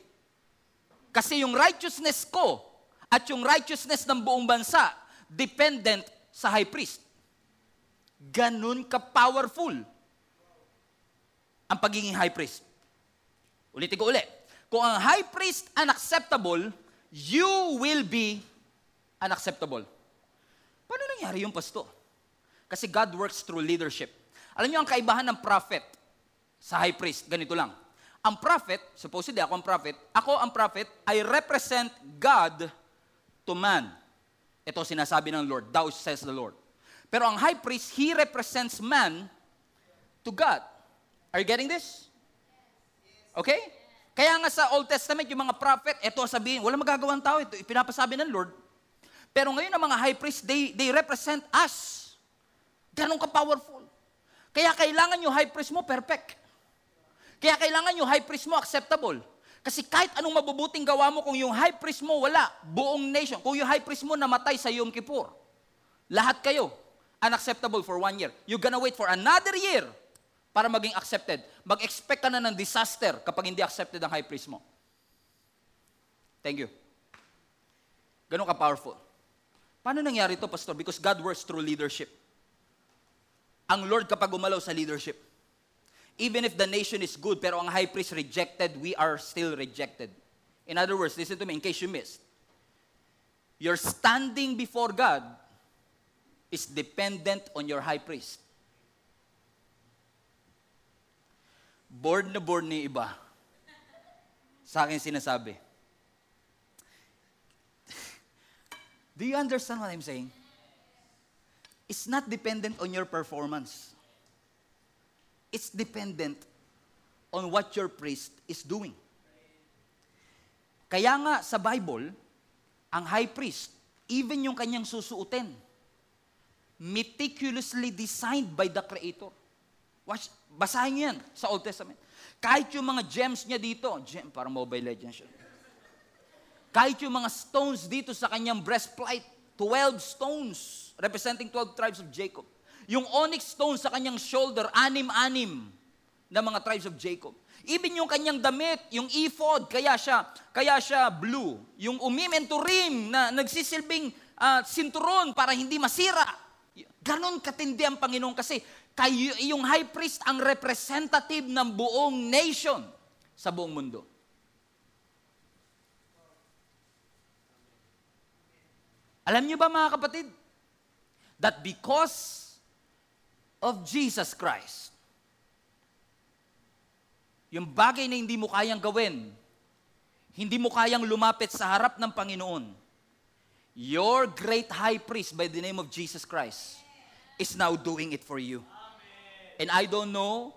Kasi yung righteousness ko at yung righteousness ng buong bansa, dependent sa high priest. Ganun ka-powerful ang pagiging high priest. Ulitin ko ulit. Kung ang high priest unacceptable, you will be unacceptable. Paano nangyari yung pasto? Kasi God works through leadership. Alam niyo ang kaibahan ng prophet sa high priest, ganito lang. Ang prophet, supposedly ako ang prophet, ako ang prophet, I represent God to man. Ito sinasabi ng Lord, thou says the Lord. Pero ang high priest, he represents man to God. Are you getting this? Okay? Kaya nga sa Old Testament, yung mga prophet, eto sabihin, wala magagawa ng tao, ito pinapasabi ng Lord. Pero ngayon ang mga high priest, they, they represent us. Ganon ka-powerful. Kaya kailangan yung high priest mo perfect. Kaya kailangan yung high priest mo acceptable. Kasi kahit anong mabubuting gawa mo, kung yung high priest mo wala, buong nation, kung yung high priest mo namatay sa Yom Kippur, lahat kayo, unacceptable for one year. You're gonna wait for another year para maging accepted. Mag-expect ka na ng disaster kapag hindi accepted ang high priest mo. Thank you. Ganun ka-powerful. Paano nangyari ito, Pastor? Because God works through leadership. Ang Lord kapag umalaw sa leadership, even if the nation is good, pero ang high priest rejected, we are still rejected. In other words, listen to me in case you missed. Your standing before God is dependent on your high priest. Bored na bored ni iba. Sa akin sinasabi. Do you understand what I'm saying? It's not dependent on your performance. It's dependent on what your priest is doing. Kaya nga sa Bible, ang high priest, even yung kanyang susuotin, meticulously designed by the Creator. Watch, basahin niyo yan sa Old Testament. Kahit yung mga gems niya dito, gem, parang Mobile Legends siya. Kahit yung mga stones dito sa kanyang breastplate, 12 stones representing 12 tribes of Jacob. Yung onyx stone sa kanyang shoulder, anim-anim na mga tribes of Jacob. Even yung kanyang damit, yung ephod, kaya siya, kaya siya blue. Yung umim and turim na nagsisilbing uh, sinturon para hindi masira. Ganon katindi ang Panginoon kasi kayo, yung high priest ang representative ng buong nation sa buong mundo. Alam niyo ba mga kapatid, that because of Jesus Christ, yung bagay na hindi mo kayang gawin, hindi mo kayang lumapit sa harap ng Panginoon, your great high priest by the name of Jesus Christ is now doing it for you. And I don't know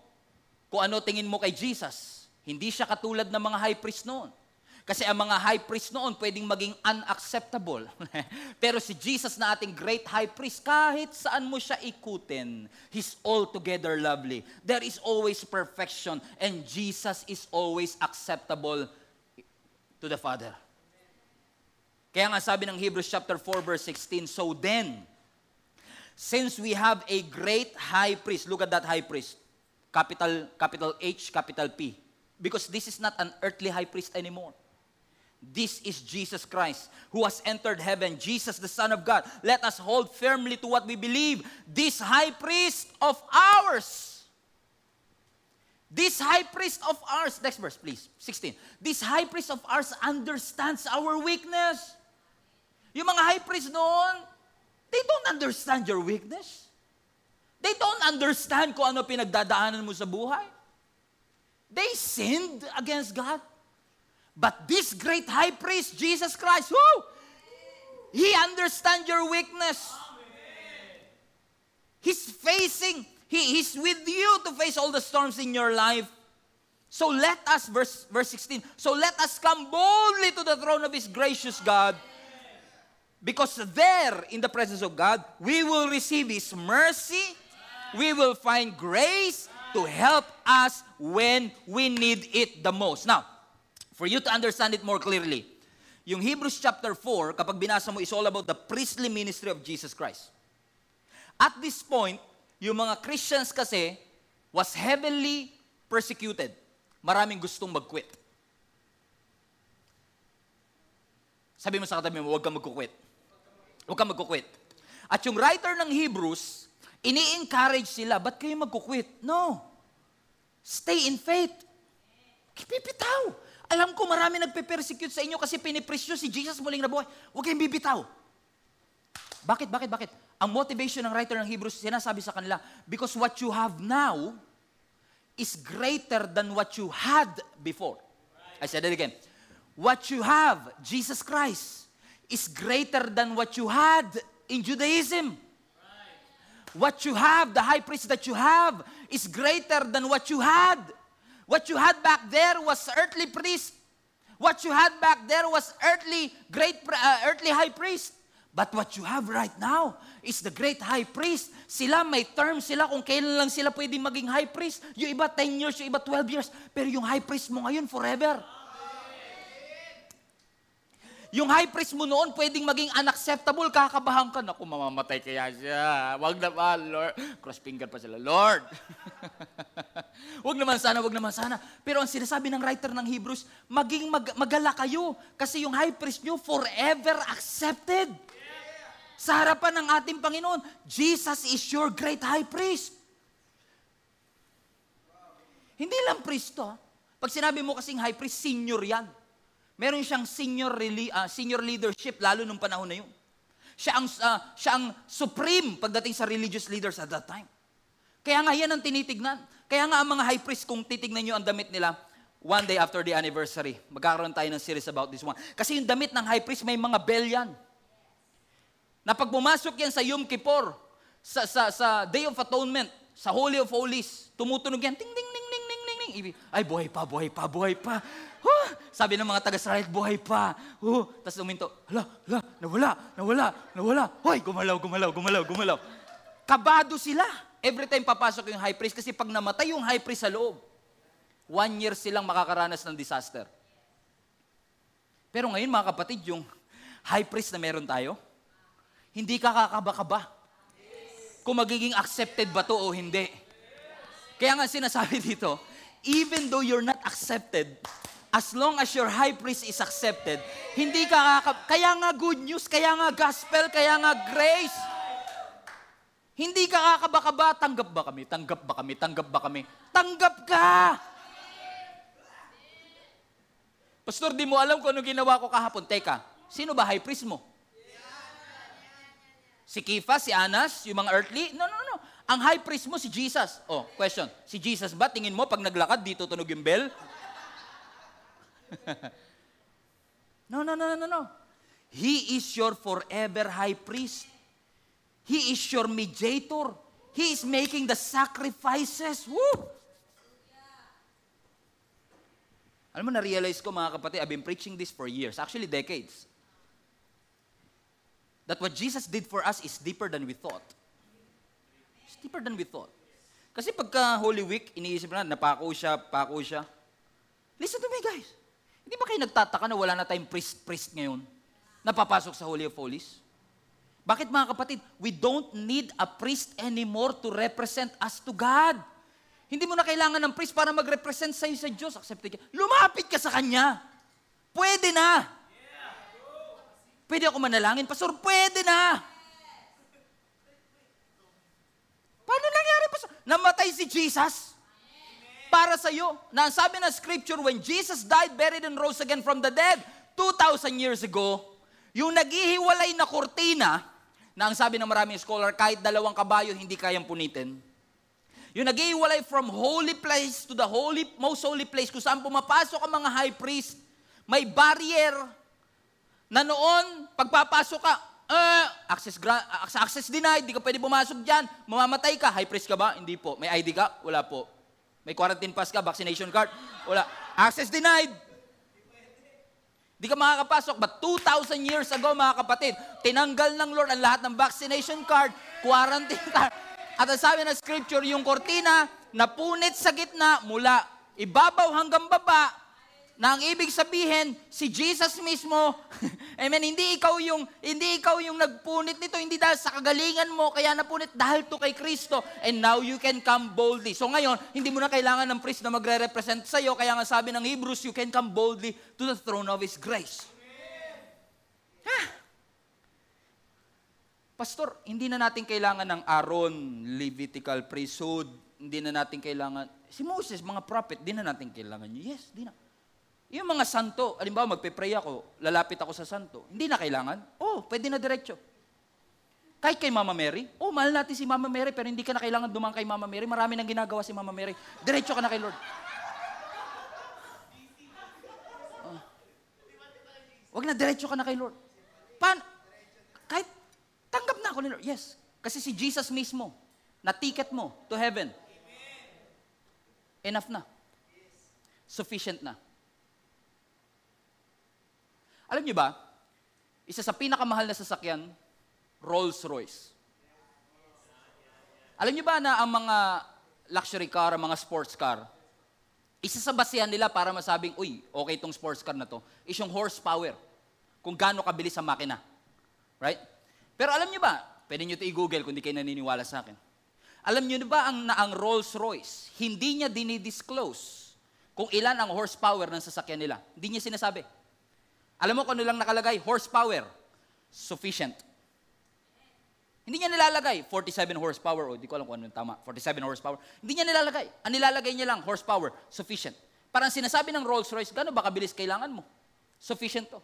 kung ano tingin mo kay Jesus. Hindi siya katulad ng mga high priest noon. Kasi ang mga high priest noon pwedeng maging unacceptable. Pero si Jesus na ating great high priest, kahit saan mo siya ikutin, He's altogether lovely. There is always perfection and Jesus is always acceptable to the Father. Kaya nga sabi ng Hebrews chapter 4 verse 16, So then, since we have a great high priest, look at that high priest, capital, capital H, capital P, because this is not an earthly high priest anymore. This is Jesus Christ who has entered heaven, Jesus, the Son of God. Let us hold firmly to what we believe. This high priest of ours, this high priest of ours, next verse, please, 16. This high priest of ours understands our weakness. Yung mga high priest noon, they don't understand your weakness. They don't understand kung ano pinagdadaanan mo sa buhay. They sinned against God. But this great high priest, Jesus Christ, whoo, he understands your weakness. He's facing, he, he's with you to face all the storms in your life. So let us, verse, verse 16, so let us come boldly to the throne of His gracious God. Because there, in the presence of God, we will receive His mercy, we will find grace to help us when we need it the most. Now, For you to understand it more clearly, yung Hebrews chapter 4, kapag binasa mo, is all about the priestly ministry of Jesus Christ. At this point, yung mga Christians kasi was heavily persecuted. Maraming gustong mag-quit. Sabi mo sa katabi mo, huwag kang mag-quit. Huwag kang mag-quit. At yung writer ng Hebrews, ini-encourage sila, ba't kayo mag-quit? No. Stay in faith. Kipipitaw. Alam ko marami nagpe-persecute sa inyo kasi pinipresyo si Jesus muling nabuhay. Huwag kayong bibitaw. Bakit, bakit, bakit? Ang motivation ng writer ng Hebrews, sinasabi sa kanila, because what you have now is greater than what you had before. I said it again. What you have, Jesus Christ, is greater than what you had in Judaism. What you have, the high priest that you have, is greater than what you had What you had back there was earthly priest. What you had back there was earthly great uh, earthly high priest. But what you have right now is the great high priest. Sila may term sila kung kailan lang sila pwedeng maging high priest. Yung iba 10 years, yung iba 12 years. Pero yung high priest mo ngayon forever. Yung high priest mo noon pwedeng maging unacceptable, kakabahan ka. Naku, mamamatay kaya siya. Wag naman, Lord. Cross finger pa sila, Lord. wag naman sana, wag naman sana. Pero ang sinasabi ng writer ng Hebrews, maging mag magala kayo. Kasi yung high priest nyo forever accepted. Sa harapan ng ating Panginoon, Jesus is your great high priest. Hindi lang priest to. Pag sinabi mo kasing high priest, senior yan. Meron siyang senior, uh, senior leadership, lalo nung panahon na yun. Siya ang, uh, siya ang supreme pagdating sa religious leaders at that time. Kaya nga yan ang tinitignan. Kaya nga ang mga high priest, kung titignan nyo ang damit nila, one day after the anniversary, magkakaroon tayo ng series about this one. Kasi yung damit ng high priest, may mga bell yan. na pag pumasok yan sa Yom Kippur, sa, sa, sa Day of Atonement, sa Holy of Holies, tumutunog yan, ting, ting, ting, ting, ting, ting. Ibig- Ay, buhay pa, buhay pa, buhay pa. Huh! Sabi ng mga taga-Israel, buhay pa. Huh! Tapos uminto, hala, hala, nawala, nawala, nawala. Hoy, gumalaw, gumalaw, gumalaw, gumalaw. Kabado sila. Every time papasok yung high priest, kasi pag namatay yung high priest sa loob, one year silang makakaranas ng disaster. Pero ngayon mga kapatid, yung high priest na meron tayo, hindi ka kakaba-kaba kung magiging accepted ba to o hindi. Kaya nga sinasabi dito, even though you're not accepted, as long as your high priest is accepted, hindi ka kakab... Kaya nga good news, kaya nga gospel, kaya nga grace. Hindi ka kakaba-kaba, tanggap ba kami, tanggap ba kami, tanggap ba kami? Tanggap ka! Pastor, di mo alam kung ano ginawa ko kahapon. Teka, sino ba high priest mo? Si Kifa, si Anas, yung mga earthly? No, no, no. Ang high priest mo si Jesus. Oh, question. Si Jesus ba, tingin mo, pag naglakad, dito tunog yung bell? no, no, no, no, no. He is your forever high priest. He is your mediator. He is making the sacrifices. Woo! Alam mo, na-realize ko mga kapatid, I've been preaching this for years, actually decades. That what Jesus did for us is deeper than we thought. It's deeper than we thought. Kasi pagka Holy Week, iniisip na, napako siya, pako siya. Listen to me guys. Hindi ba kayo nagtataka na wala na tayong priest-priest ngayon? Napapasok sa Holy of Holies? Bakit mga kapatid? We don't need a priest anymore to represent us to God. Hindi mo na kailangan ng priest para mag-represent sa'yo sa Diyos. Accepted ka. Lumapit ka sa Kanya. Pwede na. Pwede ako manalangin. Pastor, pwede na. Paano nangyari, Pastor? Namatay si Jesus para sa iyo. Na sabi ng scripture, when Jesus died, buried, and rose again from the dead, 2,000 years ago, yung naghihiwalay na kortina, na ang sabi ng maraming scholar, kahit dalawang kabayo, hindi kayang punitin. Yung nag-iwalay from holy place to the holy, most holy place, kung saan pumapasok ang mga high priest, may barrier na noon, pagpapasok ka, uh, access, gra- access denied, di ka pwede pumasok dyan, mamamatay ka, high priest ka ba? Hindi po. May ID ka? Wala po. May quarantine pass ka, vaccination card? Wala. Access denied. Di ka makakapasok. But 2,000 years ago, mga kapatid, tinanggal ng Lord ang lahat ng vaccination card, quarantine card. At ang sabi ng scripture, yung kortina, napunit sa gitna mula ibabaw hanggang baba, na ang ibig sabihin, si Jesus mismo, amen, hindi ikaw yung, hindi ikaw yung nagpunit nito, hindi dahil sa kagalingan mo, kaya napunit dahil to kay Kristo, and now you can come boldly. So ngayon, hindi mo na kailangan ng priest na magre-represent sa iyo, kaya nga sabi ng Hebrews, you can come boldly to the throne of His grace. Ha? Pastor, hindi na natin kailangan ng Aaron, Levitical priesthood, hindi na natin kailangan, si Moses, mga prophet, di na natin kailangan. Yes, di na. Yung mga santo, alimbawa magpe-pray ako, lalapit ako sa santo, hindi na kailangan? Oh, pwede na diretso. Kahit kay Mama Mary, oh, mahal natin si Mama Mary, pero hindi ka na kailangan dumang kay Mama Mary. Marami nang ginagawa si Mama Mary. Diretso ka na kay Lord. Oh. Wag na, diretso ka na kay Lord. Paano? Kahit tanggap na ako ni Lord. Yes. Kasi si Jesus mismo, na ticket mo to heaven. Enough na. Sufficient na. Alam niyo ba, isa sa pinakamahal na sasakyan, Rolls Royce. Alam niyo ba na ang mga luxury car, ang mga sports car, isa sa basihan nila para masabing, uy, okay itong sports car na to, is yung horsepower. Kung gaano kabilis ang makina. Right? Pero alam niyo ba, pwede niyo ito i-google kung di kayo naniniwala sa akin. Alam niyo ba ang, na ang Rolls Royce, hindi niya dinidisclose kung ilan ang horsepower ng sasakyan nila. Hindi niya sinasabi. Alam mo kung ano lang nakalagay? Horsepower. Sufficient. Hindi niya nilalagay 47 horsepower o di ko alam kung ano tama. 47 horsepower. Hindi niya nilalagay. Ang nilalagay niya lang horsepower, sufficient. Parang sinasabi ng Rolls-Royce, gaano ba kabilis kailangan mo? Sufficient to.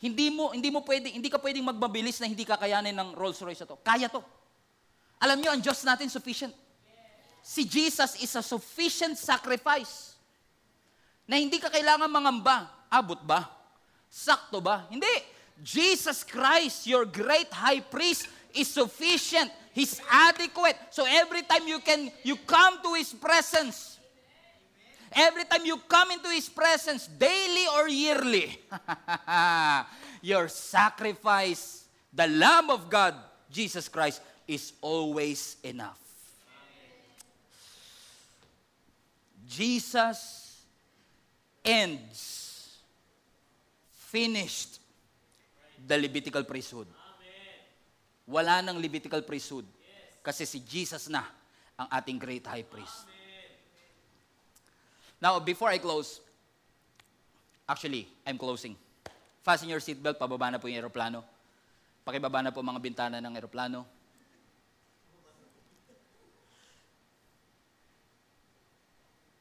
Hindi mo hindi mo pwedeng hindi ka pwedeng magmabilis na hindi kakayanin ng Rolls-Royce na to. Kaya to. Alam niyo ang Diyos natin sufficient. Si Jesus is a sufficient sacrifice. Na hindi ka kailangan mangamba. Abot ba? Sakto ba? Hindi. Jesus Christ, your great high priest, is sufficient. He's adequate. So every time you can you come to his presence, every time you come into his presence, daily or yearly, your sacrifice, the Lamb of God, Jesus Christ, is always enough. Jesus ends, finished the Levitical priesthood. Wala nang Levitical priesthood. Kasi si Jesus na ang ating great high priest. Now, before I close, actually, I'm closing. Fasten your seatbelt, pababa na po yung aeroplano. Pakibaba na po mga bintana ng aeroplano.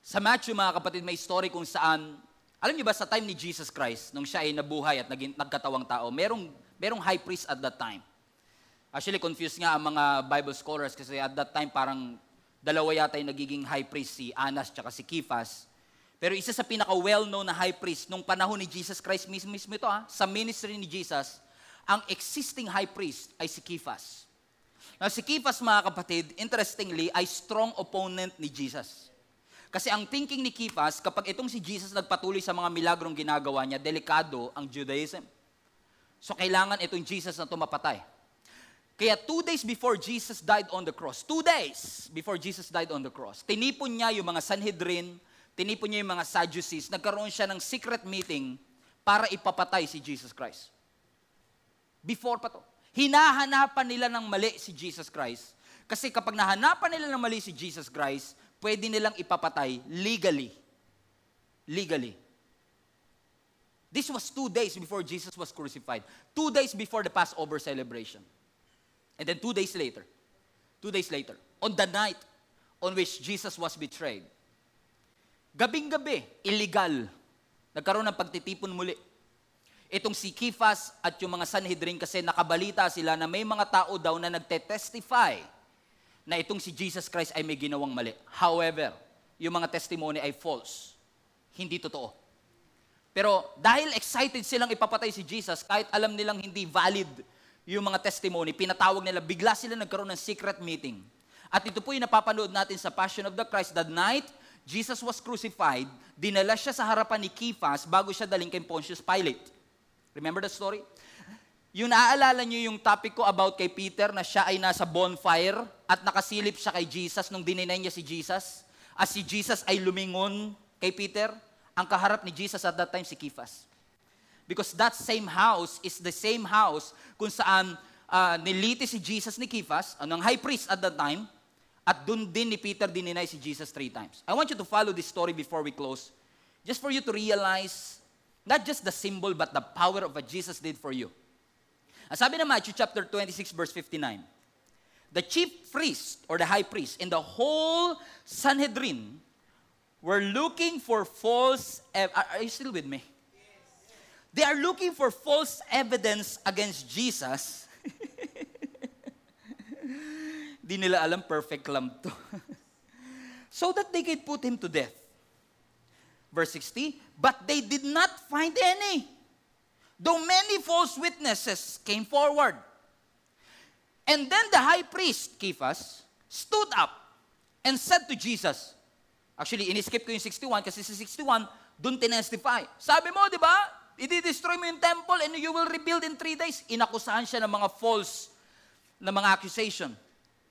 Sa Matthew, mga kapatid, may story kung saan, alam niyo ba, sa time ni Jesus Christ, nung siya ay nabuhay at naging, nagkatawang tao, merong, merong high priest at that time. Actually, confused nga ang mga Bible scholars kasi at that time parang dalawa yata yung nagiging high priest, si Anas at si Kifas. Pero isa sa pinaka-well-known na high priest nung panahon ni Jesus Christ mismo, mismo ito ha, sa ministry ni Jesus, ang existing high priest ay si Kifas. Now, si Kifas, mga kapatid, interestingly, ay strong opponent ni Jesus. Kasi ang thinking ni Kifas, kapag itong si Jesus nagpatuloy sa mga milagrong ginagawa niya, delikado ang Judaism. So kailangan itong Jesus na tumapatay. Kaya two days before Jesus died on the cross, two days before Jesus died on the cross, tinipon niya yung mga Sanhedrin, tinipon niya yung mga Sadducees, nagkaroon siya ng secret meeting para ipapatay si Jesus Christ. Before pa to. Hinahanapan nila ng mali si Jesus Christ. Kasi kapag nahanapan nila ng mali si Jesus Christ, pwede nilang ipapatay legally. Legally. This was two days before Jesus was crucified. Two days before the Passover celebration. And then two days later, two days later, on the night on which Jesus was betrayed, gabing-gabi, illegal, nagkaroon ng pagtitipon muli. Itong si Kifas at yung mga Sanhedrin kasi nakabalita sila na may mga tao daw na nagte-testify na itong si Jesus Christ ay may ginawang mali. However, yung mga testimony ay false. Hindi totoo. Pero dahil excited silang ipapatay si Jesus, kahit alam nilang hindi valid yung mga testimony, pinatawag nila, bigla sila nagkaroon ng secret meeting. At ito po yung napapanood natin sa Passion of the Christ. That night, Jesus was crucified, dinala siya sa harapan ni Kifas bago siya daling kay Pontius Pilate. Remember the story? Yung naaalala niyo yung topic ko about kay Peter na siya ay nasa bonfire at nakasilip siya kay Jesus nung dininay niya si Jesus. As si Jesus ay lumingon kay Peter, ang kaharap ni Jesus at that time si Kifas. Because that same house is the same house kung saan uh, niliti si Jesus ni Kifas, anong high priest at that time, at dun din ni Peter dininay si Jesus three times. I want you to follow this story before we close. Just for you to realize not just the symbol but the power of what Jesus did for you. Ang sabi ng Matthew chapter 26 verse 59, the chief priest or the high priest in the whole Sanhedrin were looking for false ev- are you still with me? They are looking for false evidence against Jesus. Di nila alam perfect lamb to. so that they could put him to death. Verse 60, but they did not find any. Though many false witnesses came forward. And then the high priest, Kephas, stood up and said to Jesus, actually, in-skip ko yung 61 kasi sa 61, dun tinestify. Sabi mo, di ba, i-destroy mo yung temple and you will rebuild in three days. Inakusahan siya ng mga false na mga accusation.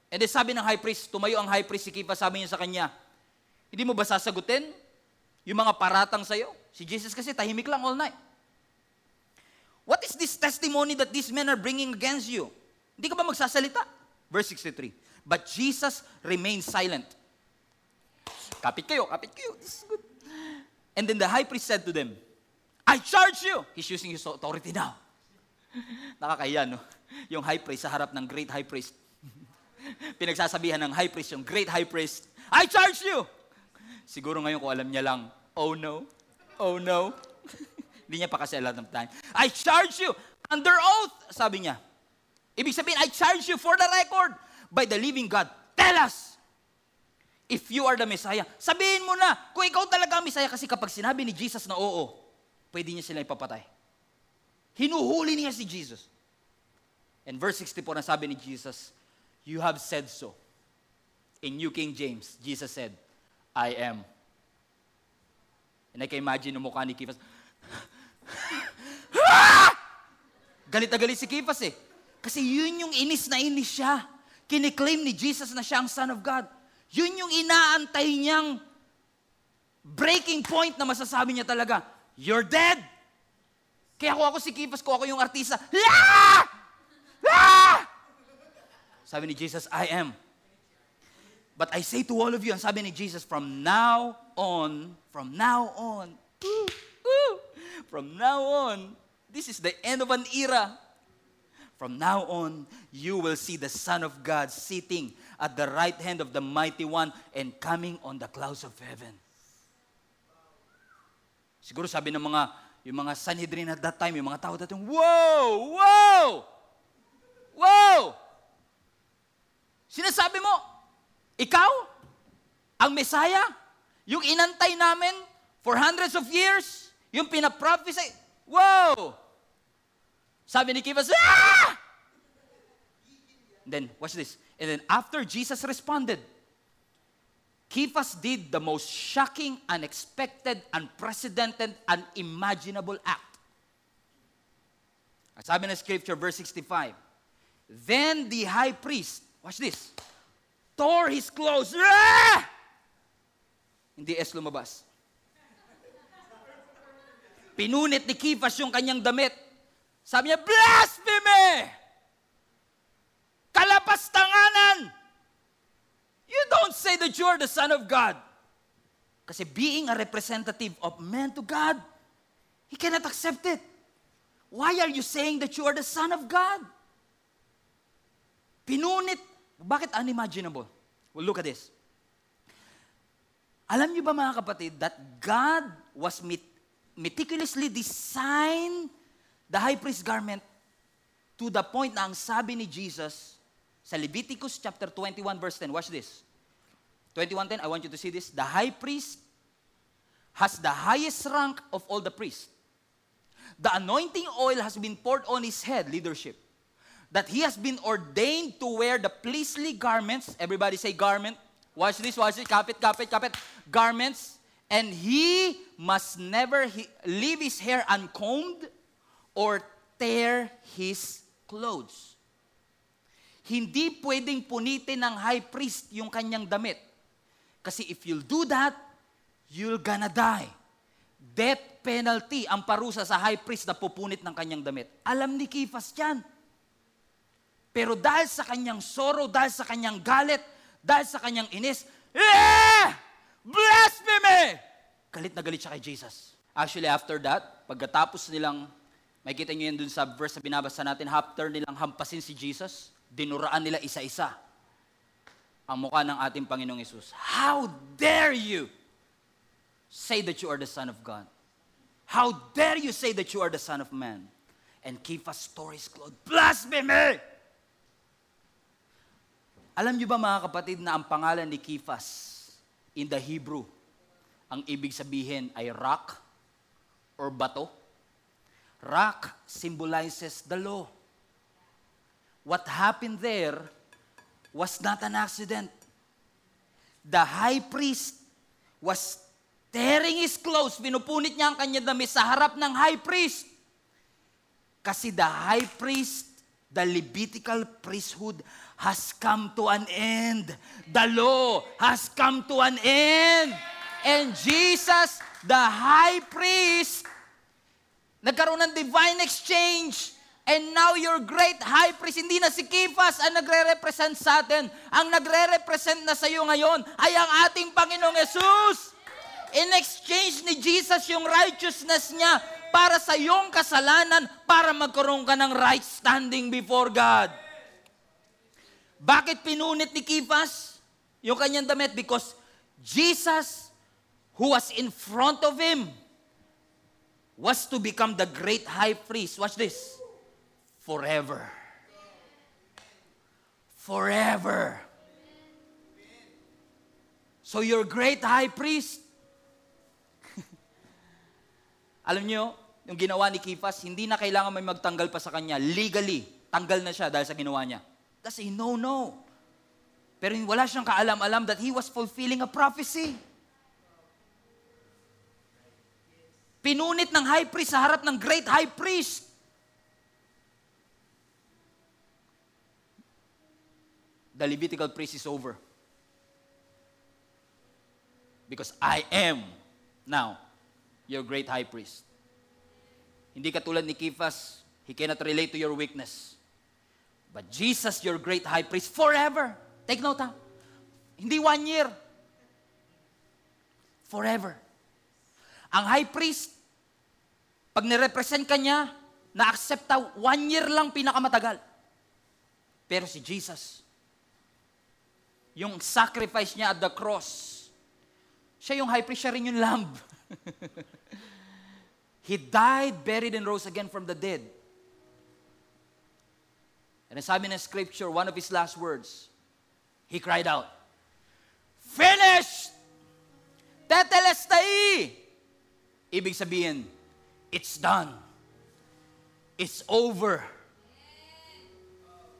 And then sabi ng high priest, tumayo ang high priest si Kephas, sabi niya sa kanya, hindi mo ba sasagutin yung mga paratang sa'yo? Si Jesus kasi tahimik lang all night. What is this testimony that these men are bringing against you? Hindi ka ba magsasalita? Verse 63. But Jesus remained silent. Kapit kayo, kapit kayo. This is good. And then the high priest said to them, I charge you. He's using his authority now. Nakakaya, no? Yung high priest sa harap ng great high priest. Pinagsasabihan ng high priest, yung great high priest, I charge you. Siguro ngayon kung alam niya lang, oh no, oh no. Hindi niya pa kasi alam ng time. I charge you under oath, sabi niya. Ibig sabihin, I charge you for the record by the living God. Tell us if you are the Messiah. Sabihin mo na kung ikaw talaga ang Messiah kasi kapag sinabi ni Jesus na oo, pwede niya sila ipapatay. Hinuhuli niya si Jesus. And verse 64 na sabi ni Jesus, You have said so. In New King James, Jesus said, I am. And I can imagine yung mukha ni Kifas. Galit na galit si Kifas eh. Kasi yun yung inis na inis siya. Kiniklaim ni Jesus na siya ang Son of God. Yun yung inaantay niyang breaking point na masasabi niya talaga, You're dead! Kaya kung ako si Kifas, kung ako yung artista, Ah! Ah! Sabi ni Jesus, I am. But I say to all of you, ang sabi ni Jesus, from now on, from now on, from now on, this is the end of an era. From now on, you will see the Son of God sitting at the right hand of the Mighty One and coming on the clouds of heaven. Siguro sabi ng mga, yung mga Sanhedrin at that time, yung mga tao dati, Whoa! Whoa! Whoa! Sinasabi mo, ikaw, ang Messiah, yung inantay namin for hundreds of years, yung pinaprophesy, wow! Sabi ni Kifas, ah! Then, watch this. And then after Jesus responded, Kifas did the most shocking, unexpected, unprecedented, unimaginable act. At sabi ng scripture, verse 65, Then the high priest, watch this, tore his clothes. Ah! Hindi S lumabas. Pinunit ni Kifas yung kanyang damit. Sabi niya, Blasphemy! Kalapastanganan! You don't say that you are the Son of God. Kasi being a representative of man to God, He cannot accept it. Why are you saying that you are the Son of God? Pinunit. Bakit unimaginable? Well, look at this. Alam niyo ba mga kapatid that God was met- meticulously designed the high priest garment to the point na ang sabi ni Jesus sa Leviticus chapter 21 verse 10. Watch this. 21:10, I want you to see this. The high priest has the highest rank of all the priests. The anointing oil has been poured on his head, leadership. That he has been ordained to wear the priestly garments. Everybody say garment. Watch this, watch this. Kapit, kapit, kapit. Garments. And he must never he, leave his hair uncombed or tear his clothes. Hindi pwedeng punitin ng high priest yung kanyang damit. Kasi if you'll do that, you're gonna die. Death penalty ang parusa sa high priest na pupunit ng kanyang damit. Alam ni Kifas yan. Pero dahil sa kanyang sorrow, dahil sa kanyang galit, dahil sa kanyang inis, eh! Blasphemy! Galit na galit siya kay Jesus. Actually, after that, pagkatapos nilang, makikita niyo yan dun sa verse na binabasa natin, after nilang hampasin si Jesus, dinuraan nila isa-isa ang mukha ng ating Panginoong Yesus. How dare you say that you are the Son of God? How dare you say that you are the Son of Man? And keep us stories clothed. Blasphemy! Alam niyo ba mga kapatid na ang pangalan ni Kifas in the Hebrew, ang ibig sabihin ay rock or bato? Rock symbolizes the law. What happened there was not an accident. The high priest was tearing his clothes, pinupunit niya ang kanyang damit sa harap ng high priest. Kasi the high priest, the Levitical priesthood, has come to an end. The law has come to an end. And Jesus, the high priest, nagkaroon ng divine exchange. And now your great high priest, hindi na si Kifas ang nagre-represent sa atin. Ang nagre-represent na sa iyo ngayon ay ang ating Panginoong Yesus. In exchange ni Jesus yung righteousness niya para sa iyong kasalanan, para magkaroon ka ng right standing before God. Bakit pinunit ni Kifas yung kanyang damit? Because Jesus, who was in front of him, was to become the great high priest. Watch this. Forever. Forever. So your great high priest, alam nyo, yung ginawa ni Kifas, hindi na kailangan may magtanggal pa sa kanya. Legally, tanggal na siya dahil sa ginawa niya. That's a no-no. Pero wala siyang kaalam-alam that he was fulfilling a prophecy. Pinunit ng high priest sa harap ng great high priest. The Levitical priest is over. Because I am now your great high priest. Hindi katulad ni Kifas, he cannot relate to your weakness. But Jesus, your great high priest, forever. Take note ha. Hindi one year. Forever. Ang high priest, pag nirepresent ka niya, na-accept one year lang pinakamatagal. Pero si Jesus, yung sacrifice niya at the cross, siya yung high priest, siya rin yung lamb. He died, buried, and rose again from the dead. And sabi ng scripture, one of his last words, he cried out, Finished! Tetelestai! Ibig sabihin, it's done. It's over.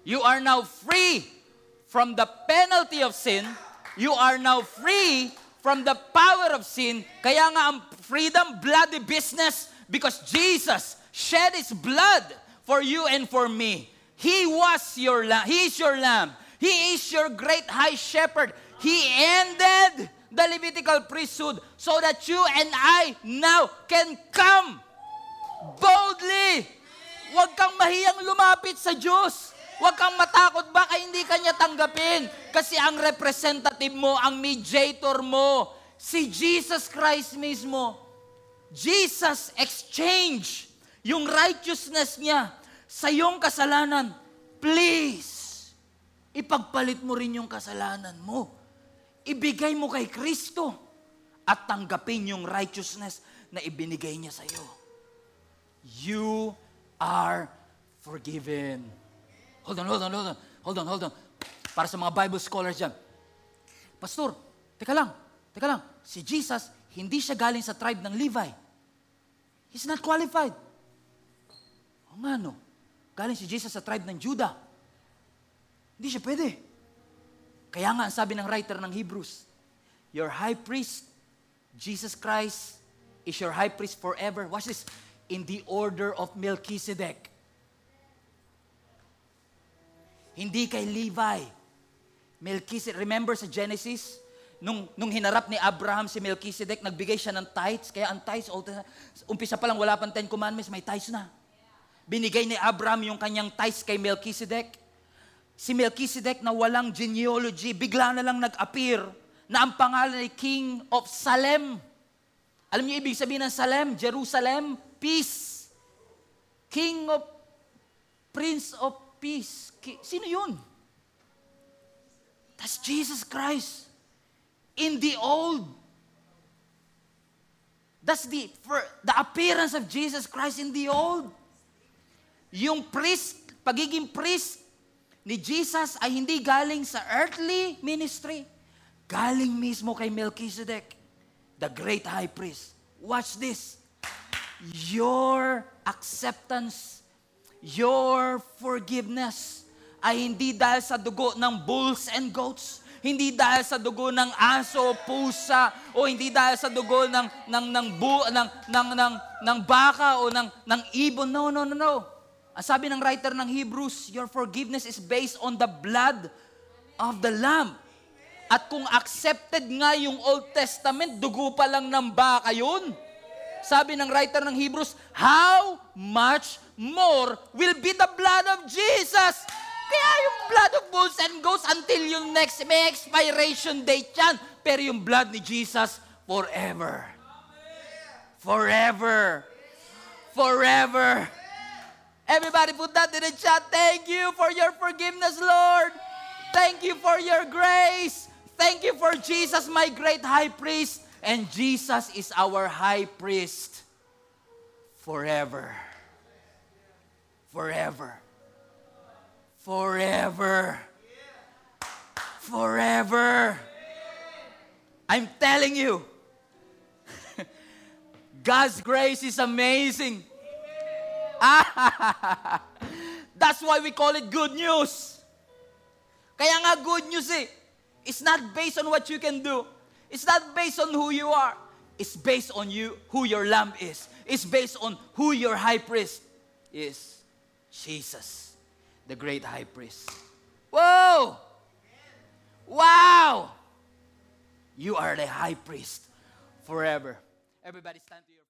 You are now free from the penalty of sin. You are now free from the power of sin. Kaya nga ang freedom, bloody business, because Jesus shed His blood for you and for me. He was your lamb. He is your lamb. He is your great high shepherd. He ended the Levitical priesthood so that you and I now can come boldly. Huwag kang mahiyang lumapit sa Diyos. Huwag kang matakot baka hindi kanya tanggapin. Kasi ang representative mo, ang mediator mo, si Jesus Christ mismo. Jesus exchange yung righteousness niya sa iyong kasalanan. Please, ipagpalit mo rin yung kasalanan mo. Ibigay mo kay Kristo at tanggapin yung righteousness na ibinigay niya sa iyo. You are forgiven. Hold on, hold on, hold on. Hold on, hold on. Para sa mga Bible scholars dyan. Pastor, teka lang, teka lang. Si Jesus, hindi siya galing sa tribe ng Levi. He's not qualified. O nga no, galing si Jesus sa tribe ng Judah. Hindi siya pwede. Kaya nga, ang sabi ng writer ng Hebrews, your high priest, Jesus Christ, is your high priest forever. Watch this. In the order of Melchizedek. Hindi kay Levi. Melchizedek. Remember sa Genesis? nung, nung hinarap ni Abraham si Melchizedek, nagbigay siya ng tithes. Kaya ang tithes, umpisa pa lang wala pang Ten Commandments, may tithes na. Binigay ni Abraham yung kanyang tithes kay Melchizedek. Si Melchizedek na walang genealogy, bigla na lang nag-appear na ang pangalan ay King of Salem. Alam niyo ibig sabihin ng Salem? Jerusalem, peace. King of, Prince of Peace. Sino yun? That's Jesus Christ in the old. That's the, for, the appearance of Jesus Christ in the old. Yung priest, pagiging priest ni Jesus ay hindi galing sa earthly ministry. Galing mismo kay Melchizedek, the great high priest. Watch this. Your acceptance, your forgiveness ay hindi dahil sa dugo ng bulls and goats, hindi dahil sa dugo ng aso, pusa, o hindi dahil sa dugo ng ng ng bu, ng ng ng, ng baka o ng ng ibon. No, no, no, no. Ang sabi ng writer ng Hebrews, your forgiveness is based on the blood of the lamb. At kung accepted nga yung Old Testament, dugo pa lang ng baka yun. Sabi ng writer ng Hebrews, how much more will be the blood of Jesus? Kaya yung blood of bulls and goats until yung next, may expiration date yan. Pero yung blood ni Jesus, forever. Forever. Forever. Everybody put that in the chat. Thank you for your forgiveness, Lord. Thank you for your grace. Thank you for Jesus, my great high priest. And Jesus is our high priest forever. Forever. Forever. Forever. I'm telling you, God's grace is amazing. That's why we call it good news. Kaya nga good news eh. It's not based on what you can do. It's not based on who you are. It's based on you, who your lamb is. It's based on who your high priest is. Jesus, the great high priest. Whoa! Wow! You are the high priest forever. Everybody stand to your.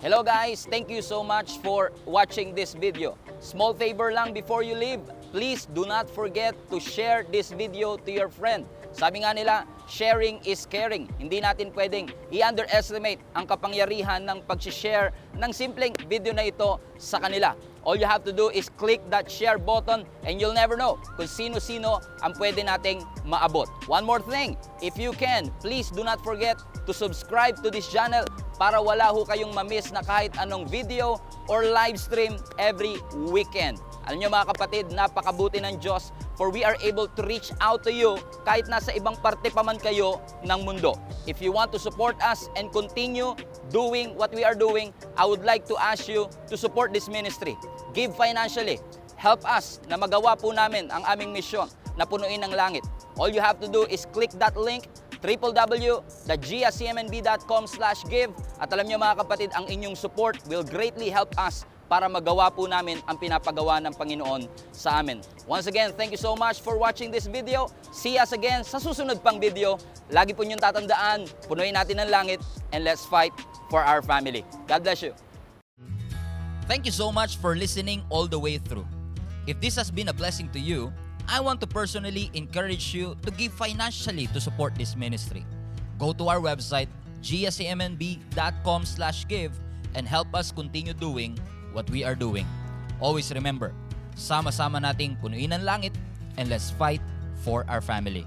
Hello guys, thank you so much for watching this video. Small favor lang before you leave, please do not forget to share this video to your friend. Sabi nga nila, sharing is caring. Hindi natin pwedeng i-underestimate ang kapangyarihan ng pag-share ng simpleng video na ito sa kanila. All you have to do is click that share button and you'll never know kung sino-sino ang pwede nating maabot. One more thing, if you can, please do not forget to subscribe to this channel para wala ho kayong mamiss na kahit anong video or live stream every weekend. Alam nyo mga kapatid, napakabuti ng Diyos for we are able to reach out to you kahit nasa ibang parte pa man kayo ng mundo. If you want to support us and continue doing what we are doing, I would like to ask you to support this ministry. Give financially. Help us na magawa po namin ang aming misyon na punuin ng langit. All you have to do is click that link www.giacmnb.com give at alam niyo mga kapatid, ang inyong support will greatly help us para magawa po namin ang pinapagawa ng Panginoon sa amin. Once again, thank you so much for watching this video. See us again sa susunod pang video. Lagi po niyong tatandaan, punuin natin ang langit and let's fight for our family. God bless you. Thank you so much for listening all the way through. If this has been a blessing to you, I want to personally encourage you to give financially to support this ministry. Go to our website, gsmnb.com slash give and help us continue doing what we are doing. Always remember, sama-sama nating punuin ang langit and let's fight for our family.